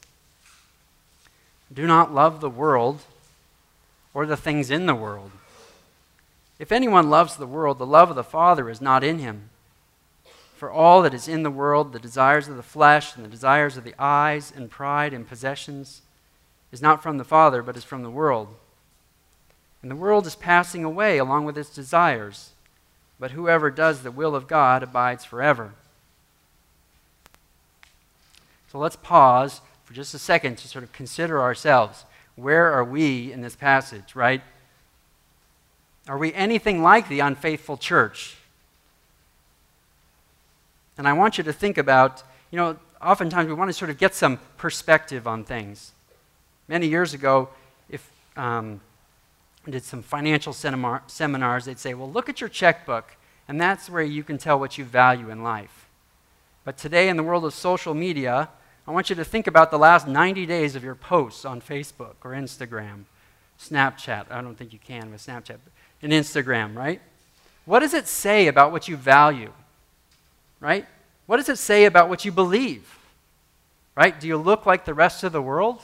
"Do not love the world or the things in the world. If anyone loves the world, the love of the Father is not in him. For all that is in the world, the desires of the flesh and the desires of the eyes and pride and possessions, is not from the Father, but is from the world. And the world is passing away along with its desires, but whoever does the will of God abides forever. So let's pause for just a second to sort of consider ourselves. Where are we in this passage, right? Are we anything like the unfaithful church? And I want you to think about, you know, oftentimes we want to sort of get some perspective on things. Many years ago, if um, Did some financial seminar, seminars, they'd say, well, look at your checkbook, and that's where you can tell what you value in life. But today, in the world of social media, I want you to think about the last 90 days of your posts on Facebook or Instagram, Snapchat. I don't think you can with Snapchat, and Instagram, right? What does it say about what you value? Right? What does it say about what you believe? Right? Do you look like the rest of the world?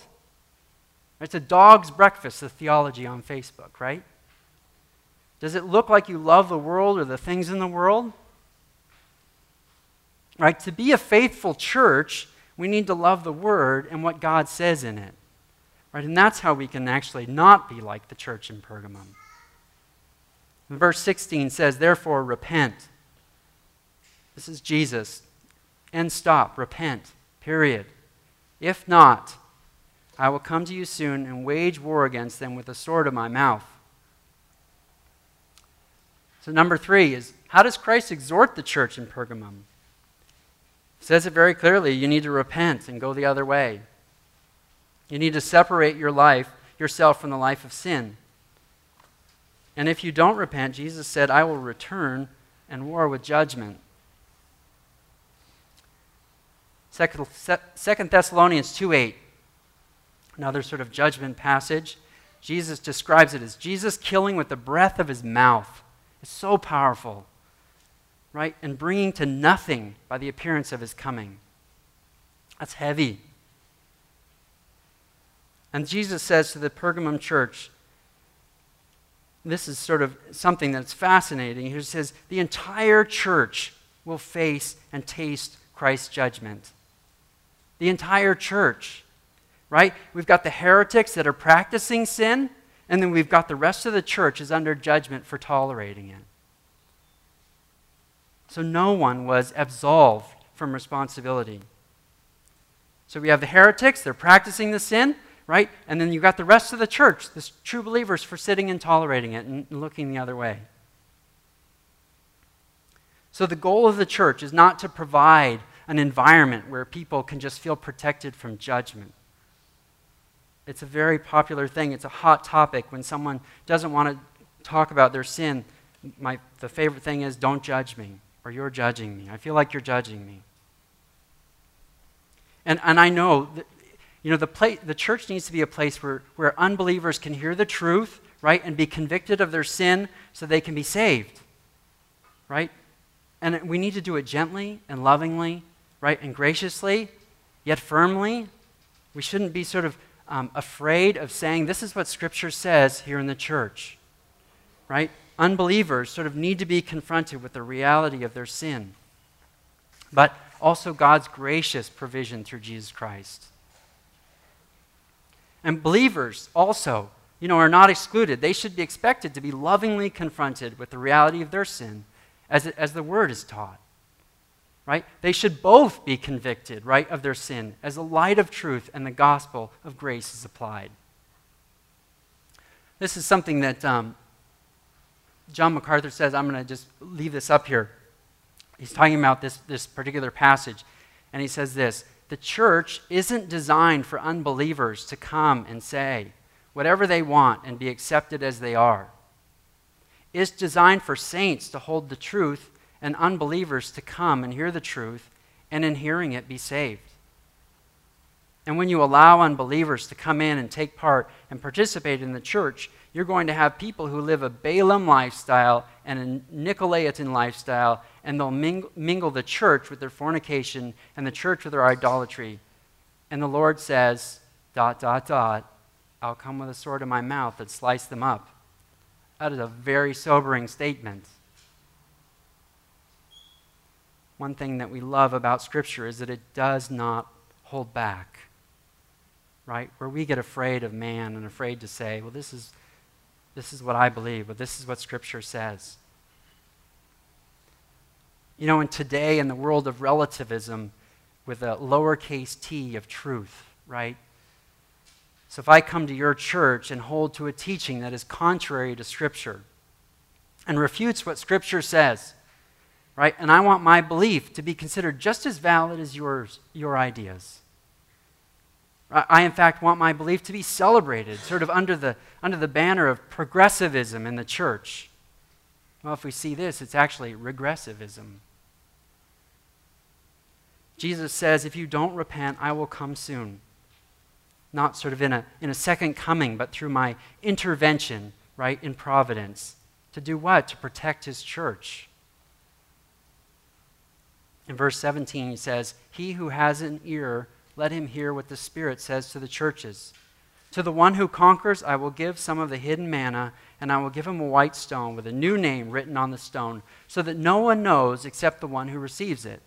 It's a dog's breakfast, the theology on Facebook, right? Does it look like you love the world or the things in the world? Right? To be a faithful church, we need to love the word and what God says in it. Right? And that's how we can actually not be like the church in Pergamum. Verse 16 says, Therefore, repent. This is Jesus. And stop. Repent. Period. If not, I will come to you soon and wage war against them with the sword of my mouth. So, number three is how does Christ exhort the church in Pergamum? He says it very clearly you need to repent and go the other way. You need to separate your life, yourself, from the life of sin. And if you don't repent, Jesus said, I will return and war with judgment. Second Thessalonians 2 8 another sort of judgment passage. Jesus describes it as Jesus killing with the breath of his mouth. It's so powerful, right? And bringing to nothing by the appearance of his coming. That's heavy. And Jesus says to the Pergamum church, this is sort of something that's fascinating. He says, the entire church will face and taste Christ's judgment. The entire church right? We've got the heretics that are practicing sin, and then we've got the rest of the church is under judgment for tolerating it. So no one was absolved from responsibility. So we have the heretics, they're practicing the sin, right? And then you've got the rest of the church, the true believers, for sitting and tolerating it and looking the other way. So the goal of the church is not to provide an environment where people can just feel protected from judgment. It's a very popular thing. It's a hot topic when someone doesn't want to talk about their sin. My, the favorite thing is, don't judge me, or you're judging me. I feel like you're judging me. And, and I know, that, you know, the, pla- the church needs to be a place where, where unbelievers can hear the truth, right, and be convicted of their sin so they can be saved, right? And we need to do it gently and lovingly, right, and graciously, yet firmly. We shouldn't be sort of um, afraid of saying, This is what Scripture says here in the church. Right? Unbelievers sort of need to be confronted with the reality of their sin, but also God's gracious provision through Jesus Christ. And believers also, you know, are not excluded. They should be expected to be lovingly confronted with the reality of their sin as, as the word is taught right? They should both be convicted, right, of their sin as the light of truth and the gospel of grace is applied. This is something that um, John MacArthur says. I'm going to just leave this up here. He's talking about this, this particular passage, and he says this The church isn't designed for unbelievers to come and say whatever they want and be accepted as they are. It's designed for saints to hold the truth and unbelievers to come and hear the truth and in hearing it be saved. And when you allow unbelievers to come in and take part and participate in the church, you're going to have people who live a Balaam lifestyle and a Nicolaitan lifestyle, and they'll mingle, mingle the church with their fornication and the church with their idolatry. And the Lord says, dot, dot, dot, I'll come with a sword in my mouth and slice them up. That is a very sobering statement. One thing that we love about Scripture is that it does not hold back, right? Where we get afraid of man and afraid to say, well, this is, this is what I believe, but this is what Scripture says. You know, and today in the world of relativism, with a lowercase t of truth, right? So if I come to your church and hold to a teaching that is contrary to Scripture and refutes what Scripture says, right? And I want my belief to be considered just as valid as yours, your ideas. I, in fact, want my belief to be celebrated, sort of under the, under the banner of progressivism in the church. Well, if we see this, it's actually regressivism. Jesus says, If you don't repent, I will come soon. Not sort of in a, in a second coming, but through my intervention, right, in providence. To do what? To protect his church. In verse 17, he says, He who has an ear, let him hear what the Spirit says to the churches. To the one who conquers, I will give some of the hidden manna, and I will give him a white stone with a new name written on the stone, so that no one knows except the one who receives it.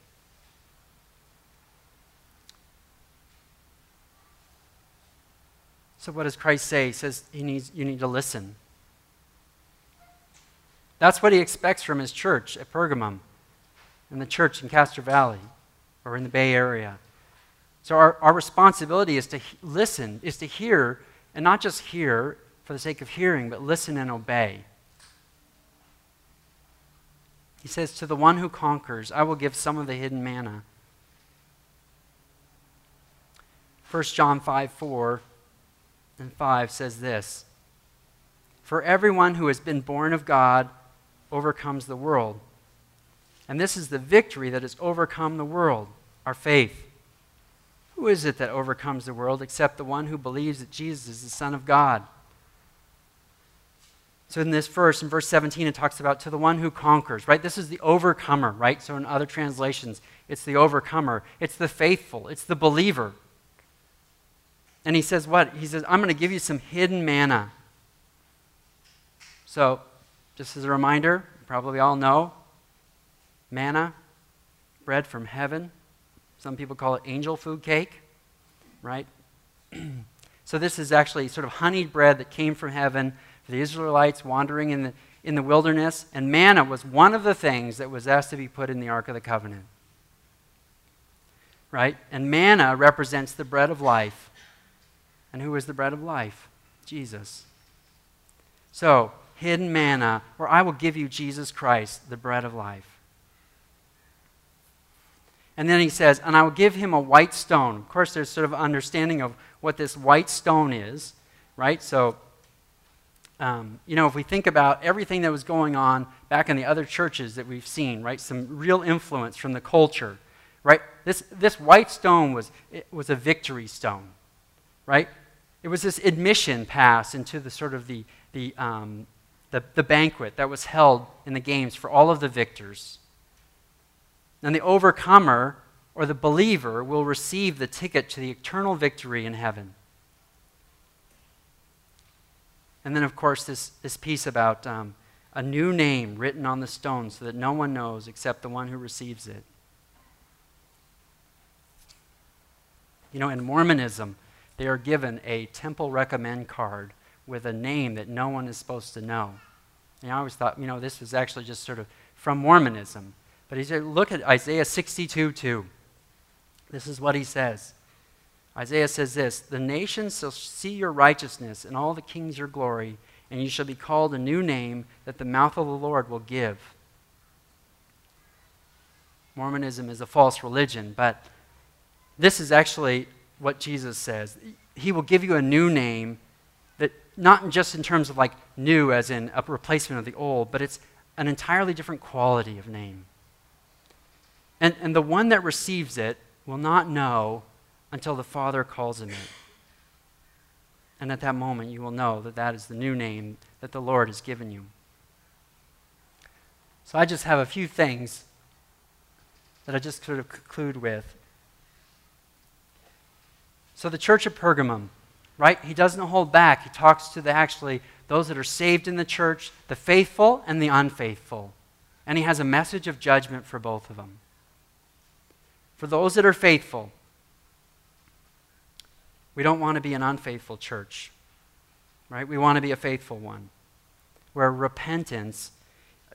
So, what does Christ say? He says he needs, you need to listen. That's what he expects from his church at Pergamum and the church in Castro Valley or in the Bay Area. So, our, our responsibility is to he- listen, is to hear, and not just hear for the sake of hearing, but listen and obey. He says, To the one who conquers, I will give some of the hidden manna. 1 John 5 4 and 5 says this For everyone who has been born of God overcomes the world. And this is the victory that has overcome the world, our faith. Who is it that overcomes the world except the one who believes that Jesus is the Son of God? So, in this verse, in verse 17, it talks about to the one who conquers, right? This is the overcomer, right? So, in other translations, it's the overcomer, it's the faithful, it's the believer. And he says, What? He says, I'm going to give you some hidden manna. So, just as a reminder, probably all know manna, bread from heaven. Some people call it angel food cake, right? so, this is actually sort of honeyed bread that came from heaven for the Israelites wandering in the, in the wilderness. And manna was one of the things that was asked to be put in the Ark of the Covenant. Right? And manna represents the bread of life. And who is the bread of life? Jesus. So, hidden manna, or I will give you Jesus Christ, the bread of life. And then he says, and I will give him a white stone. Of course, there's sort of understanding of what this white stone is, right? So, um, you know, if we think about everything that was going on back in the other churches that we've seen, right? Some real influence from the culture, right? This, this white stone was, was a victory stone, right? It was this admission pass into the sort of the, the, um, the, the banquet that was held in the games for all of the victors. And the overcomer or the believer will receive the ticket to the eternal victory in heaven. And then, of course, this, this piece about um, a new name written on the stone so that no one knows except the one who receives it. You know, in Mormonism, they are given a temple recommend card with a name that no one is supposed to know. And I always thought, you know, this was actually just sort of from Mormonism. But he said, look at Isaiah 62 2. This is what he says. Isaiah says this The nations shall see your righteousness, and all the kings your glory, and you shall be called a new name that the mouth of the Lord will give. Mormonism is a false religion, but this is actually what Jesus says. He will give you a new name that, not just in terms of like new as in a replacement of the old, but it's an entirely different quality of name. And, and the one that receives it will not know until the Father calls him it. And at that moment, you will know that that is the new name that the Lord has given you. So I just have a few things that I just sort of conclude with. So the church of Pergamum, right? He doesn't hold back. He talks to the actually those that are saved in the church, the faithful and the unfaithful. And he has a message of judgment for both of them for those that are faithful. We don't want to be an unfaithful church, right? We want to be a faithful one where repentance,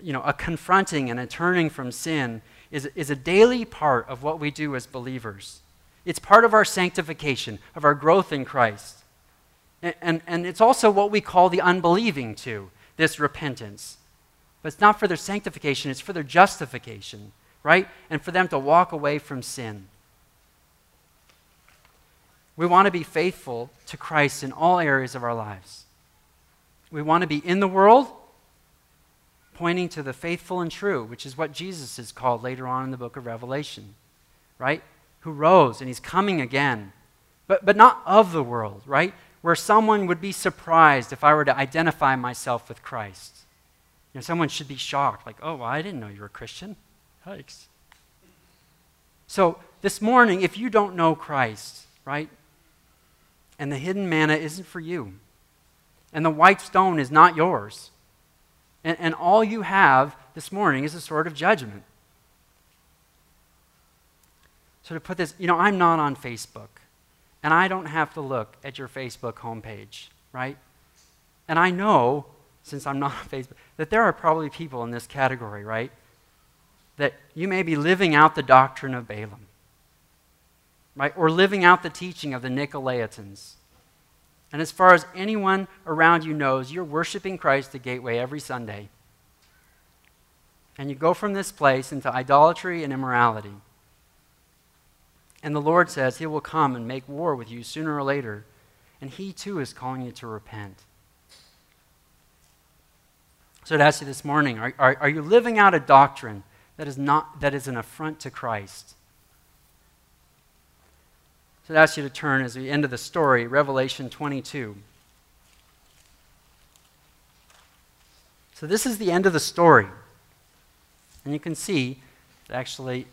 you know, a confronting and a turning from sin is, is a daily part of what we do as believers. It's part of our sanctification, of our growth in Christ. And, and, and it's also what we call the unbelieving, too, this repentance. But it's not for their sanctification, it's for their justification, right? And for them to walk away from sin. We want to be faithful to Christ in all areas of our lives. We want to be in the world, pointing to the faithful and true, which is what Jesus is called later on in the book of Revelation, right? Who rose and he's coming again, but, but not of the world, right? Where someone would be surprised if I were to identify myself with Christ. You know, someone should be shocked, like, oh, well, I didn't know you were a Christian. Yikes. So this morning, if you don't know Christ, right, and the hidden manna isn't for you, and the white stone is not yours, and, and all you have this morning is a sword of judgment. So to put this, you know, I'm not on Facebook, and I don't have to look at your Facebook homepage, right? And I know, since I'm not on Facebook, that there are probably people in this category, right? That you may be living out the doctrine of Balaam right? Or living out the teaching of the Nicolaitans. And as far as anyone around you knows, you're worshiping Christ at Gateway every Sunday. And you go from this place into idolatry and immorality. And the Lord says He will come and make war with you sooner or later. And He too is calling you to repent. So I'd ask you this morning are, are, are you living out a doctrine that is, not, that is an affront to Christ? So I'd ask you to turn as we end of the story, Revelation 22. So this is the end of the story. And you can see that actually,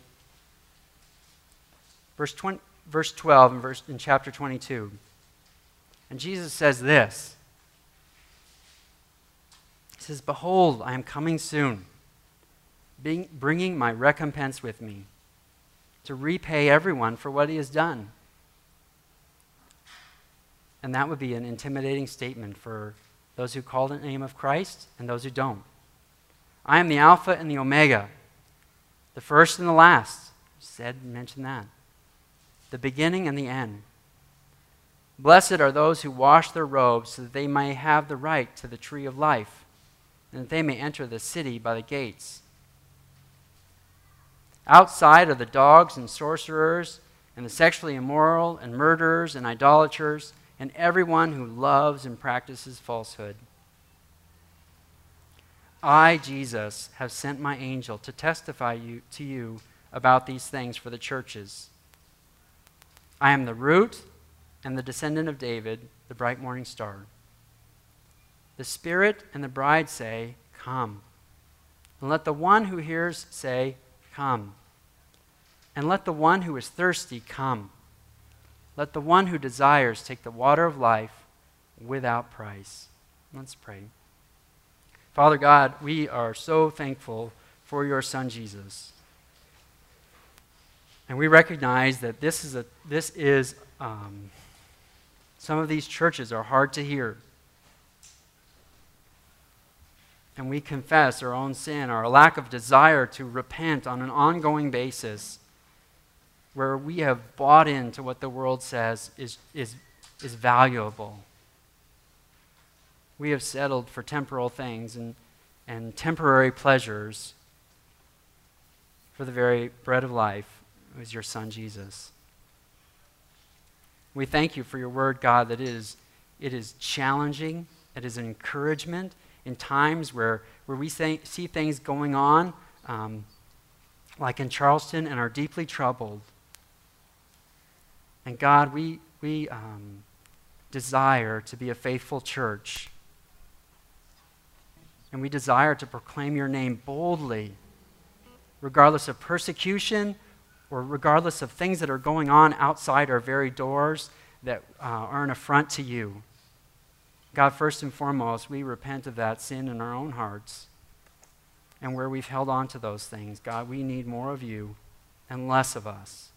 verse, 20, verse 12 and verse, in chapter 22. And Jesus says this He says, Behold, I am coming soon, bringing my recompense with me to repay everyone for what he has done. And that would be an intimidating statement for those who call the name of Christ and those who don't. I am the Alpha and the Omega, the first and the last. Said, mentioned that. The beginning and the end. Blessed are those who wash their robes so that they may have the right to the tree of life, and that they may enter the city by the gates. Outside are the dogs and sorcerers, and the sexually immoral, and murderers, and idolaters and everyone who loves and practices falsehood. I, Jesus, have sent my angel to testify you, to you about these things for the churches. I am the root and the descendant of David, the bright morning star. The Spirit and the bride say, Come. And let the one who hears say, Come. And let the one who is thirsty come. Let the one who desires take the water of life without price. Let's pray. Father God, we are so thankful for your Son Jesus. And we recognize that this is, a, this is um, some of these churches are hard to hear. And we confess our own sin, our lack of desire to repent on an ongoing basis where we have bought into what the world says is, is, is valuable. We have settled for temporal things and, and temporary pleasures for the very bread of life, who is your Son, Jesus. We thank you for your word, God, that it is, it is challenging, it is an encouragement in times where, where we say, see things going on, um, like in Charleston, and are deeply troubled. And God, we, we um, desire to be a faithful church. And we desire to proclaim your name boldly, regardless of persecution or regardless of things that are going on outside our very doors that uh, are an affront to you. God, first and foremost, we repent of that sin in our own hearts. And where we've held on to those things, God, we need more of you and less of us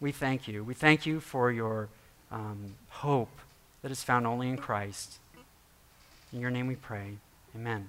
we thank you. We thank you for your um, hope that is found only in Christ. In your name we pray. Amen.